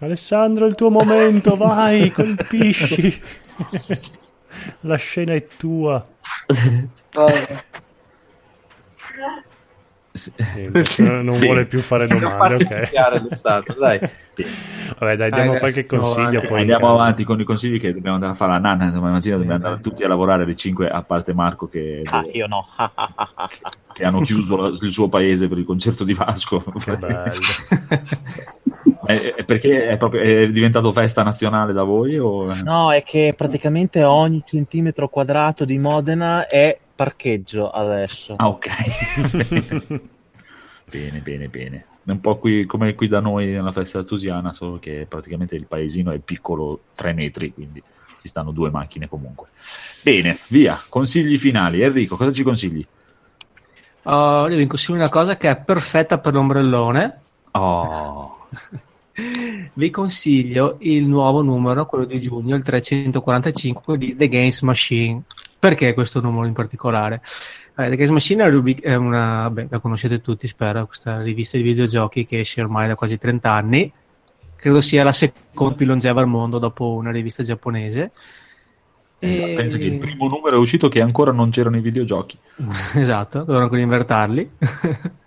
Alessandro, è il tuo momento, vai, colpisci. La scena è tua. Niente, non Sì. vuole più fare domande, ok. dai. Vabbè, dai, diamo Dai, qualche no, consiglio. anche- poi Andiamo avanti con i consigli che dobbiamo andare a fare la nanna domani mattina, dobbiamo dai. andare tutti a lavorare alle 5, a parte Marco che, Ah, io no. che hanno chiuso il suo paese per il concerto di Vasco. Che bello. È, è perché è, proprio, è diventato festa nazionale da voi? O... No, è che praticamente ogni centimetro quadrato di Modena è parcheggio adesso. Ah, ok. bene, bene, bene. È un po' qui, come qui da noi nella festa tusiana, solo che praticamente il paesino è piccolo 3 metri, quindi ci stanno due macchine comunque. Bene, via. Consigli finali. Enrico, cosa ci consigli? Oh, io vi consiglio una cosa che è perfetta per l'ombrellone. Oh, Vi consiglio il nuovo numero, quello di giugno, il 345 di The Games Machine. Perché questo numero in particolare? Eh, The Games Machine è una, beh, la conoscete tutti, spero, questa rivista di videogiochi che esce ormai da quasi 30 anni. Credo sia la seconda più longeva al mondo dopo una rivista giapponese. esatto, pensa che il primo numero è uscito che ancora non c'erano i videogiochi. esatto, dovevano ancora invertarli.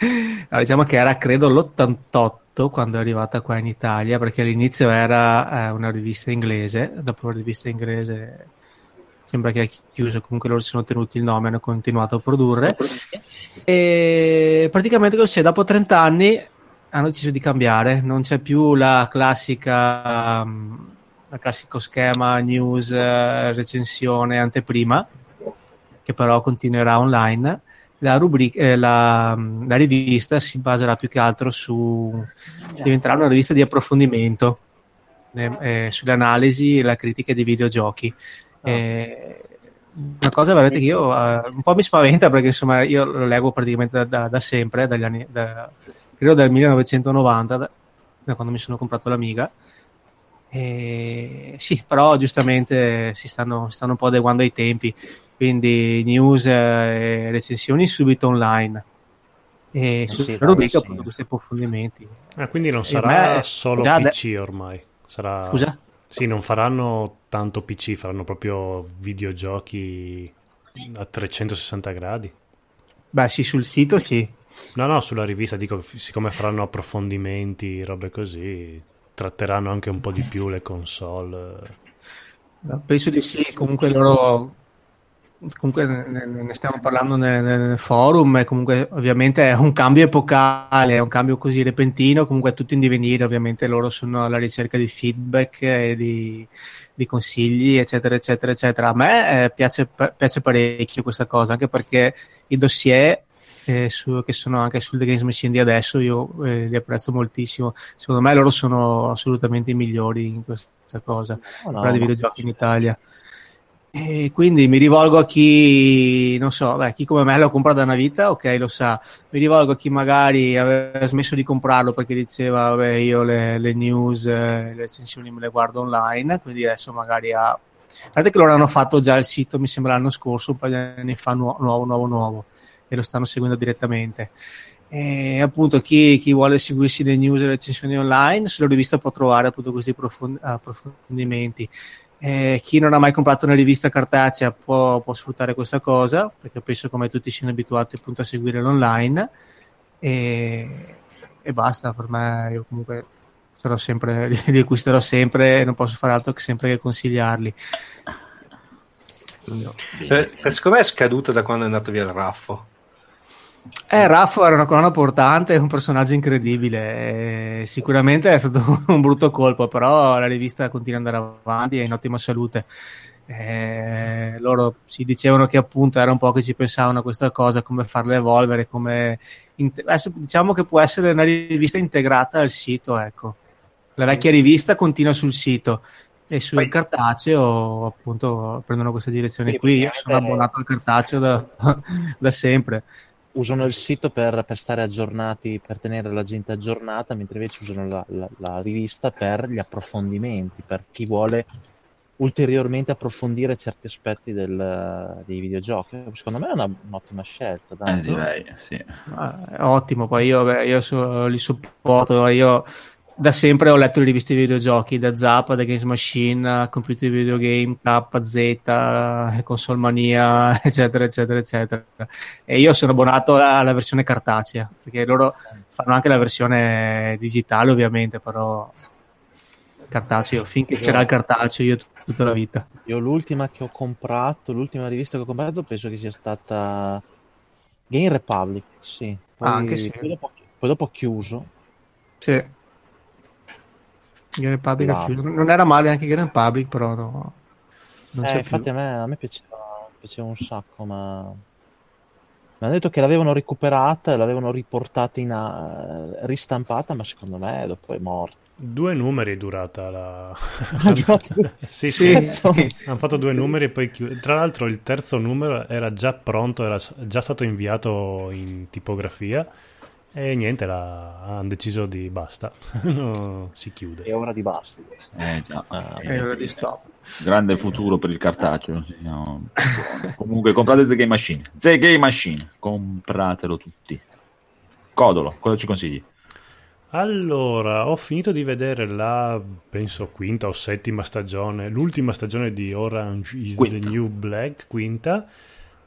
Allora, diciamo che era credo l'88 quando è arrivata qua in Italia, perché all'inizio era eh, una rivista inglese, dopo la rivista inglese sembra che ha chiuso, comunque loro si sono tenuti il nome e hanno continuato a produrre. E praticamente cosa c'è? Dopo 30 anni hanno deciso di cambiare, non c'è più la classica, mm, la classico schema news, eh, recensione, anteprima, che però continuerà online. La, rubrica, eh, la, la rivista si baserà più che altro su diventerà una rivista di approfondimento eh, eh, sulle analisi e la critica dei videogiochi. Eh, una cosa veramente che io eh, un po' mi spaventa perché insomma io lo leggo praticamente da, da- da sempre, dagli anni, da- credo dal 1990, da- da quando mi sono comprato l'Amiga. E, sì, però giustamente si stanno, si stanno un po' adeguando ai tempi, quindi news e recensioni subito online. E Eh sulla sì, rubrica dai, appunto sì. questi approfondimenti. Ah, quindi non sarà me- solo ade- PC ormai. Sarà... Scusa? Sì, non faranno tanto PC, faranno proprio videogiochi a 360 gradi. Beh, sì, sul sito sì. No, no, sulla rivista dico, siccome faranno approfondimenti, robe così, tratteranno anche un po' di più le console. Penso di sì, comunque loro comunque ne, stiamo parlando nel, nel forum e comunque ovviamente è un cambio epocale, è un cambio così repentino, comunque è tutto in divenire, ovviamente loro sono alla ricerca di feedback e di, di consigli, eccetera, eccetera, eccetera. A me eh, piace, piace parecchio questa cosa, anche perché i dossier eh, su- che sono anche sul The Games Machine di adesso io eh, li apprezzo moltissimo. Secondo me loro sono assolutamente i migliori in questa cosa No, no, di videogiochi in Italia. E quindi mi rivolgo a chi, non so, beh, chi come me lo compra da una vita, ok, lo sa. Mi rivolgo a chi magari aveva smesso di comprarlo perché diceva, vabbè, io le, le news, eh, le recensioni me le guardo online, quindi adesso magari ha... Guardate che loro hanno fatto già il sito, mi sembra l'anno scorso, un paio di anni fa, nuovo, nuovo, nuovo, e lo stanno seguendo direttamente. E appunto chi, chi vuole seguirsi le news e le recensioni online sulla rivista può trovare appunto questi approfond- approfondimenti. Eh, chi non ha mai comprato una rivista cartacea può, può sfruttare questa cosa perché penso come tutti siano abituati appunto a seguire l'online e, e basta per me io comunque sarò sempre li acquisterò sempre e non posso fare altro che sempre che consigliarli Eh, secondo me è scaduto da quando è andato via il Raffo. Eh, Raffo era una colonna portante, è un personaggio incredibile. eh, sicuramente è stato un brutto colpo, però la rivista continua ad andare avanti, è in ottima salute. Eh, loro ci dicevano che appunto era un po' che ci pensavano a questa cosa, come farla evolvere, come adesso diciamo che può essere una rivista integrata al sito, ecco. La vecchia rivista continua sul sito e sul Poi- cartaceo appunto prendono questa direzione Sì, qui. Io sono abbonato al cartaceo da, da sempre. Usano il sito per, per stare aggiornati, per tenere la gente aggiornata, mentre invece usano la, la- la rivista per gli approfondimenti, per chi vuole ulteriormente approfondire certi aspetti del- dei videogiochi. Secondo me è una- un'ottima scelta. dai. Eh, direi, sì. Ah, è ottimo, poi io, beh, io so- li supporto, io da sempre ho letto le riviste di videogiochi, da Zappa, da Games Machine, Computer Video Game, KZ, Console Mania, eccetera, eccetera, eccetera. E io sono abbonato alla versione cartacea, perché loro fanno anche la versione digitale ovviamente, però cartaceo, finché c'era il cartaceo io tutta la vita. Io l'ultima che ho comprato, l'ultima rivista che ho comprato, penso che sia stata Game Republic, sì. Poi, Ah, anche sì. poi dopo, poi dopo ho chiuso. Sì. Game Republic ha chiuso. non era male anche Game Republic, però no, non Eh, c'è infatti più. a me, a me piaceva, piaceva un sacco, ma mi hanno detto che l'avevano recuperata, l'avevano riportata in a- ristampata, ma secondo me dopo è morta. Due numeri è durata la... Sì. sì, sì. Sì. Hanno fatto due numeri e poi chiu- Tra l'altro il terzo numero era già pronto, era già stato inviato in tipografia e niente, la- hanno deciso di basta, No, si chiude. È ora di basta. Eh, già. Eh, È ora di stop. grande futuro per il cartaceo. no. Comunque, comprate The Game Machine. The Game Machine, compratelo tutti. Codolo, cosa ci consigli? Allora, ho finito di vedere la, penso, quinta o settima stagione, l'ultima stagione di Orange is Quinta. the New Black, quinta.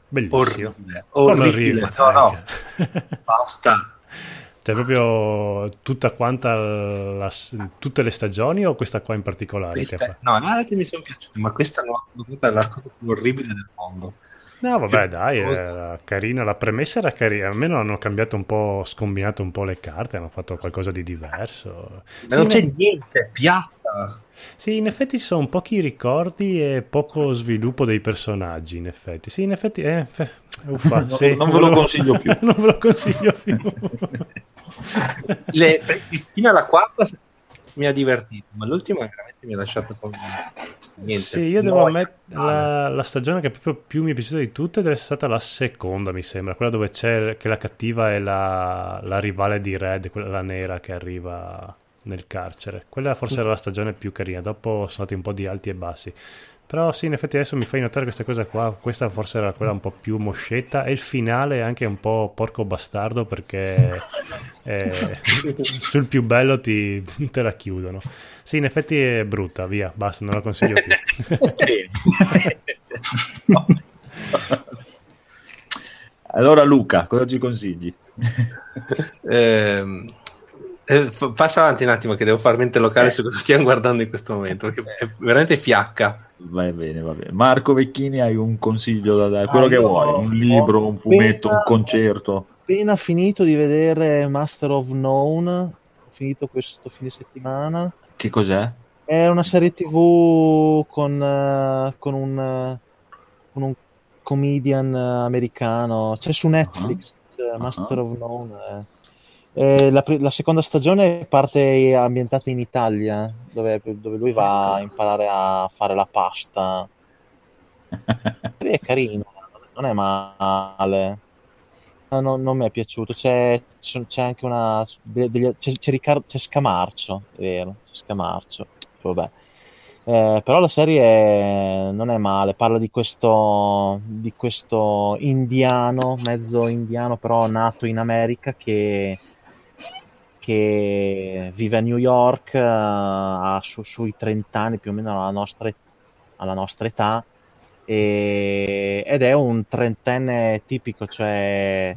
Bellissimo. Orribile, orribile. No, no, basta. Cioè, proprio tutta quanta la- tutte le stagioni o questa qua in particolare? che Questa- no, le altre mi sono piaciute, ma questa l'ho dovuta la cosa più orribile del mondo. No, vabbè, Che dai, cosa- era carina. La premessa era carina. Almeno hanno cambiato un po', scombinato un po' le carte, hanno fatto qualcosa di diverso. Ma Sì, non in- c'è niente, è piatta. Sì, in effetti ci sono pochi ricordi e poco sviluppo dei personaggi, in effetti. Sì, in effetti... Eh, uffa, Non- sì, non ve lo consiglio più. non ve lo consiglio più. Le- fino alla quarta mi ha divertito, ma l'ultima veramente mi ha lasciato con niente. sì, io devo ammettere la, la stagione che proprio più mi è piaciuta di tutte è stata la seconda, mi sembra, quella dove c'è che la cattiva è la, la rivale di Red, quella la nera che arriva nel carcere. Quella forse era la stagione più carina, dopo sono stati un po' di alti e bassi. Però sì, in effetti adesso mi fai notare questa cosa qua, questa forse era quella un po' più moscetta e il finale è anche un po' porco bastardo perché eh, sul più bello ti, te la chiudono. Sì, in effetti è brutta, via, basta, non la consiglio più. allora Luca, cosa ci consigli? Ehm, eh, f- passa avanti un attimo che devo far mente locale Eh. su cosa stiamo guardando in questo momento perché è veramente fiacca Va bene, va bene. Marco Vecchini, hai un consiglio da dare? Quello Ah, che vuoi, un libro, un fumetto, un appena- concerto. appena finito di vedere Master of None, ho finito questo fine settimana. Che cos'è? È una serie tv con, eh, con un, eh, con un comedian eh, americano, c'è su Netflix, c'è Master of None. eh. E la, la seconda stagione parte ambientata in Italia, dove, dove lui va a imparare a fare la pasta. È carino, non è male. No, no, non mi è piaciuto. C'è, c'è anche una. de- degli- c'è, c'è Riccardo, c'è Scamarcio, è vero, c'è Scamarcio. Vabbè. Eh, però la serie non è male, parla di questo, di questo indiano, mezzo indiano, però nato in America che, che vive a New York, eh, ha su- sui 30 anni più o meno alla nostra, alla nostra età e- ed è un trentenne tipico, cioè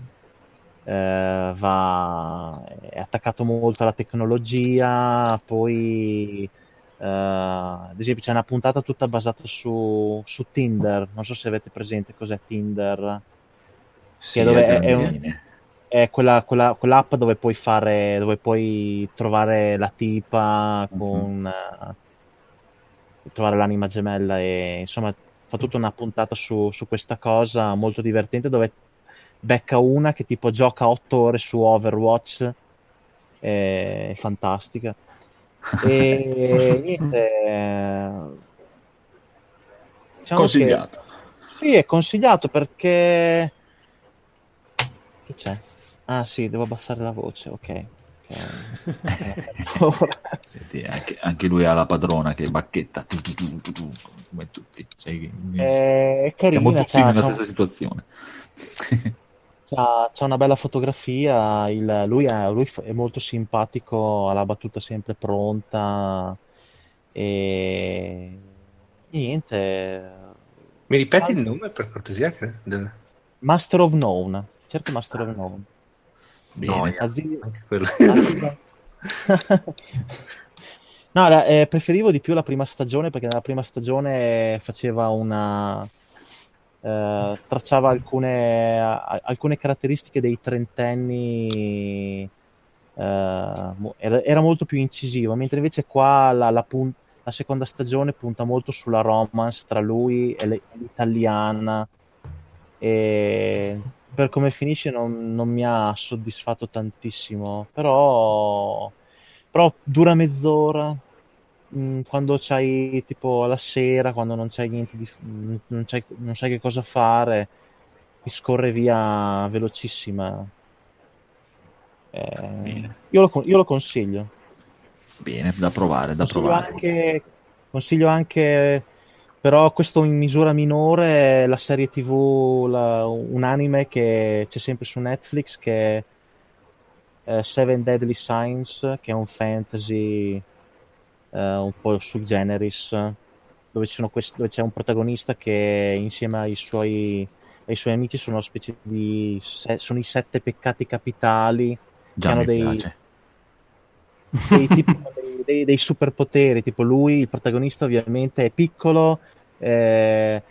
eh, va, è attaccato molto alla tecnologia, poi eh, ad esempio c'è una puntata tutta basata su, su Tinder, non so se avete presente cos'è Tinder, Sì, che dove a è, è un-. È quella, quella- quell'app dove puoi fare, dove puoi trovare la tipa con eh, trovare l'anima gemella e insomma fa tutta una puntata su, su questa cosa molto divertente dove becca una che tipo gioca 8 ore su Overwatch è fantastica e niente eh, diciamo che- Consigliato. sì, è consigliato perché. Che c'è? Ah, sì, devo abbassare la voce, ok. ok. Senti, anche, anche lui ha la padrona che bacchetta tu, tu, tu, tu, tu, come tutti. Sei- è Siamo carina, tutti c'ha, nella c'ha- stessa situazione. c'ha- c'ha una bella fotografia. il- lui, è, lui è molto simpatico, ha la battuta sempre pronta. E niente. mi ripeti il nome per cortesia Master of None. Cerca Master of None. Bene. Quello. No, la- eh, preferivo di più la prima stagione perché nella prima stagione faceva una. eh, tracciava alcune, a- alcune caratteristiche dei trentenni. mo- era, molto più incisivo, mentre invece qua la, la pun- la seconda stagione punta molto sulla romance tra lui e le- e l'italiana. E per come finisce non, non mi ha soddisfatto tantissimo, però, però dura mezz'ora. Mm, Quando c'hai tipo la sera, quando non c'hai niente di, mm, non, c'hai- non sai che cosa fare, ti scorre via velocissima. Eh, io, lo, io lo consiglio. Bene, da provare, da Consiglio provare. anche, consiglio anche, però questo in misura minore, la serie TV, la- un anime che c'è sempre su Netflix che è eh, Seven Deadly Signs, che è un fantasy eh, un po' sui generis, dove, questi- dove c'è un protagonista che insieme ai suoi, ai suoi amici sono una specie di... se- sono i sette peccati capitali Già hanno mi dei- dei, tipo, dei- dei superpoteri, tipo lui, il protagonista ovviamente è piccolo, eh,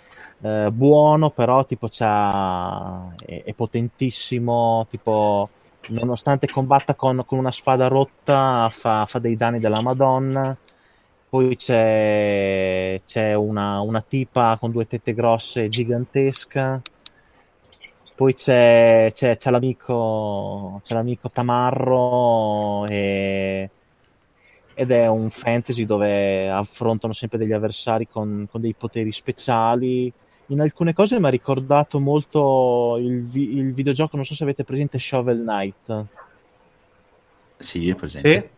buono, però tipo c'ha, è, è potentissimo, tipo nonostante combatta con, con una spada rotta fa, fa dei danni della Madonna. Poi c'è, c'è una, una tipa con due tette grosse gigantesca. Poi c'è, c'è, c'è l'amico, c'è l'amico Tamarro e- ed è un fantasy dove affrontano sempre degli avversari con, con dei poteri speciali. In alcune cose mi ha ricordato molto il, vi- il videogioco, non so se avete presente Shovel Knight. Sì, è presente. Sì?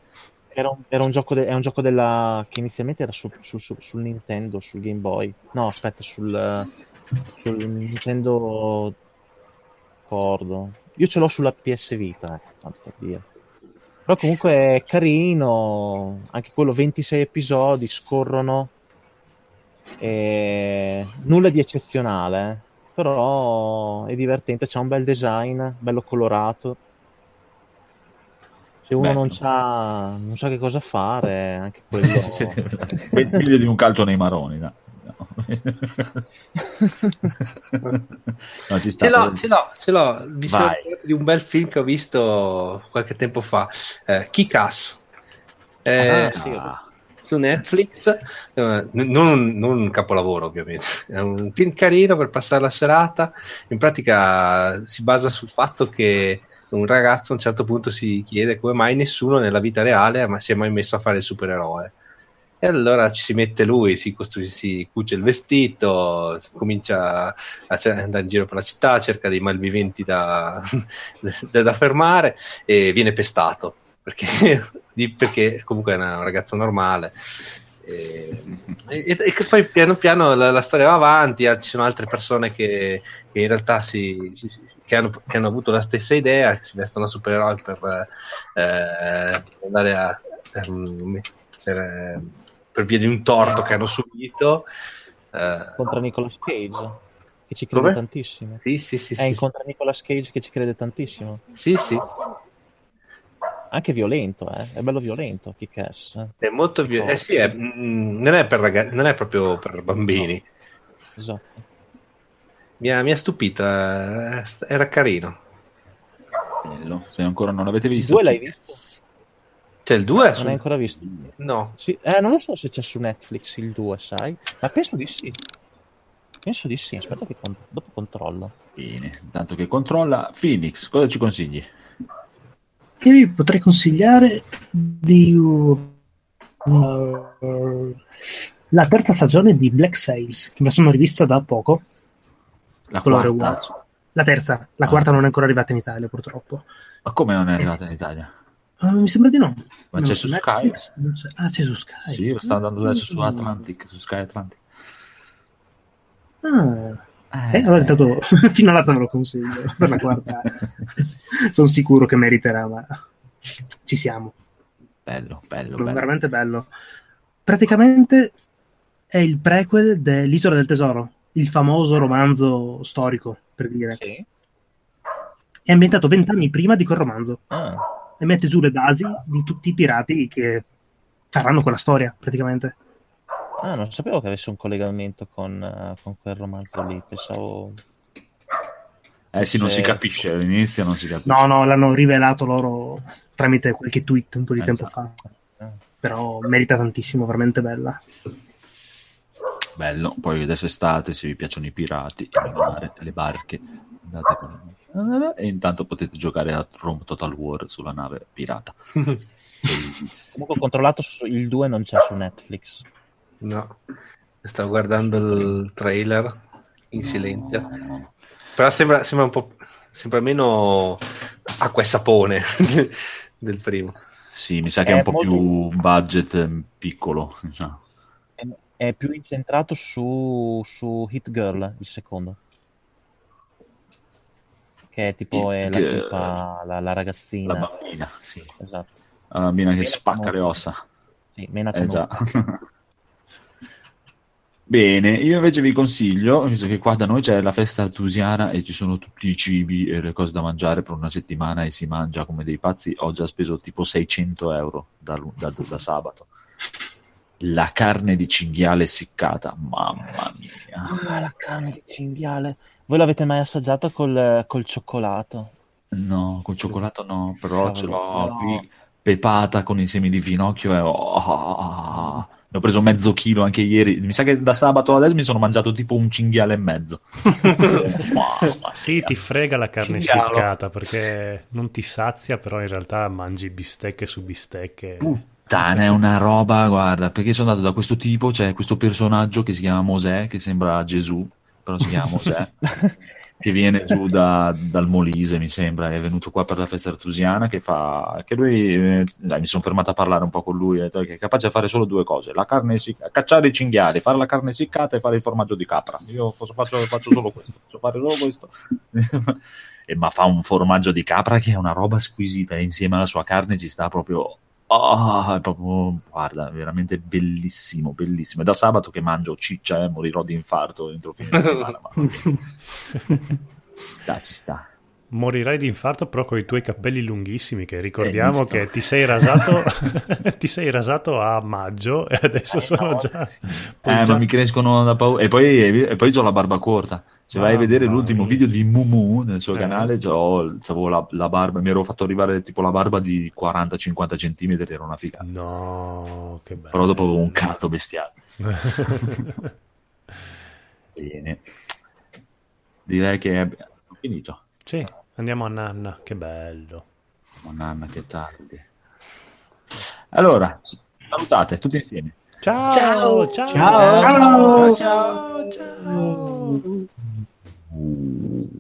Era un, era un gioco, de- è un gioco della, che inizialmente era su, su- su- sul Nintendo, sul Game Boy. No, aspetta, sul, sul Nintendo Cordo. Io ce l'ho sulla PS Vita, ecco, tanto per dire. Però comunque è carino, anche quello 26 episodi, scorrono. E... Nulla di eccezionale, eh. però è divertente, c'ha un bel design, bello colorato. Se uno non sa, non sa che cosa fare, anche quello... Meglio di un calcio nei maroni, no. No. Ci sta. Ce l'ho, ce l'ho, ce l'ho. Mi sono di un bel film che ho visto qualche tempo fa, eh, Kick-Ass. Eh, Ah, sì. Su Netflix, eh, non, un, non un capolavoro ovviamente, è un film carino per passare la serata, in pratica si basa sul fatto che un ragazzo a un certo punto si chiede come mai nessuno nella vita reale si è mai messo a fare il supereroe. E allora ci si mette lui, si, costruisce, si cuce il vestito, comincia a andare in giro per la città, cerca dei malviventi da, da- da fermare e viene pestato perché, perché comunque è una, un ragazzo normale. E, e- e poi piano piano la, la storia va avanti, eh, ci sono altre persone che, che in realtà si, si- che hanno, che hanno avuto la stessa idea, si vestono da supereroi per eh, andare a ehm, per, eh, per via di un torto che hanno subito. eh, Incontra Nicolas Cage, che ci crede Dove? tantissimo. sì, sì, sì, Eh, sì, incontra Nicolas Cage che ci crede tantissimo. sì, sì. Anche violento, eh? È bello violento, Kick-Ass. eh. È molto più. Eh sì, è- mm, non, è per ragazzi, non è proprio per bambini. Esatto. Mi ha, mi ha stupito, eh, era carino. bello. Se ancora non l'avete visto, 2 l'hai visto? C'è il 2? Non hai ancora visto? No, Sì. Eh, non lo so se c'è su Netflix il 2, sai? Ma penso di sì. Penso di sì, aspetta che con- dopo controllo. Bene, tanto che controlla. Phoenix, cosa ci consigli? Io vi potrei consigliare di uh, la terza stagione di Black Sails, che me la sono rivista da poco. La quarta. La terza, la Ah. quarta non è ancora arrivata in Italia purtroppo. Ma come non è arrivata in Italia? Uh, mi sembra di no. Ma No, c'è su Netflix non c'è. Ah, c'è su Sky. Sì, lo sta andando adesso su Mm. Atlantic, su Sky Atlantic. Ah, eh, allora intanto fino all'altra me lo consiglio per la quarta. Sono sicuro che meriterà, ma ci siamo. Bello, bello, bello. veramente bello. Praticamente è il prequel dell'Isola del Tesoro, il famoso romanzo storico, per dire. Sì. È ambientato vent'anni prima di quel romanzo Ah, e mette giù le basi di tutti i pirati che faranno quella storia, praticamente. ah, non sapevo che avesse un collegamento con, eh, con quel romanzo lì. Pensavo. Eh sì, non si capisce, all'inizio non si capisce. No, no, l'hanno rivelato loro tramite qualche tweet un po' di Eh, tempo esatto. fa. Ah. Però merita tantissimo, veramente bella. Bello, poi adesso è estate, se vi piacciono i pirati, il mare, le barche, andate con- e intanto potete giocare a Rome Total War sulla nave pirata. Comunque ho controllato su- il 2 non c'è su Netflix. no. Stavo guardando il trailer in silenzio. Però sembra, sembra un po'. Sembra meno acqua e sapone del primo. Sì, mi sa che è È un po' molto- più budget eh, piccolo. diciamo. È, è più incentrato su, su Hit Girl, il secondo. Che è tipo è la, tipa, la, la ragazzina. La bambina, sì. Esatto. La bambina che Mena spacca le Canova. ossa. Sì, Mena Eh già. Bene, io invece vi consiglio, visto che qua da noi c'è la festa artusiana e ci sono tutti i cibi e le cose da mangiare per una settimana e si mangia come dei pazzi, ho già speso tipo 600 euro da, da- da sabato. La carne di cinghiale essiccata, mamma mia. Ah, la carne di cinghiale. Voi l'avete mai assaggiata col, col cioccolato? No, col cioccolato no, però ce l'ho qui pepata con i semi di finocchio e oh, ne ho preso mezzo chilo anche ieri. Mi sa che da sabato adesso mi sono mangiato tipo un cinghiale e mezzo. Mamma Sì, ti frega la carne Cinghialo. essiccata perché non ti sazia, però in realtà mangi bistecche su bistecche. Puttana, è una roba, guarda, perché sono andato da questo tipo, c'è questo personaggio che si chiama Mosè, che sembra Gesù, però si chiama Mosè, che viene giù da- dal Molise, mi sembra, è venuto qua per la festa artusiana, che fa, che lui, eh, dai, mi sono fermato a parlare un po' con lui, detto che è capace di fare solo due cose, la carne essiccata, cacciare i cinghiali, fare la carne essiccata e fare il formaggio di capra. Io faccio, faccio- faccio solo questo, faccio fare solo questo. e, ma fa un formaggio di capra che è una roba squisita e insieme alla sua carne ci sta proprio Ah, è proprio, guarda, veramente bellissimo, bellissimo. È da sabato che mangio ciccia, eh, morirò di infarto entro fine settimana. ma ci sta, ci sta. Morirai di infarto però con i tuoi capelli lunghissimi che ricordiamo Eh, che ti sei rasato ti sei rasato a maggio e adesso sono già, poi Eh, già- ma mi crescono da paura. E poi, e poi ho la barba corta. Se vai a vedere l'ultimo mia. video di Mumu nel suo Eh. canale, c'ho- c'avevo la, la barba, mi ero fatto arrivare tipo la barba di 40-50 cm, era una figata. no che bello Però dopo avevo un cazzo bestiale. Bene. Direi che abbiamo finito. sì andiamo a Nanna che bello Oh, Nanna, che tardi. Allora, salutate tutti insieme. ciao Ciao. ciao Ciao. ciao ciao, ciao. Uh.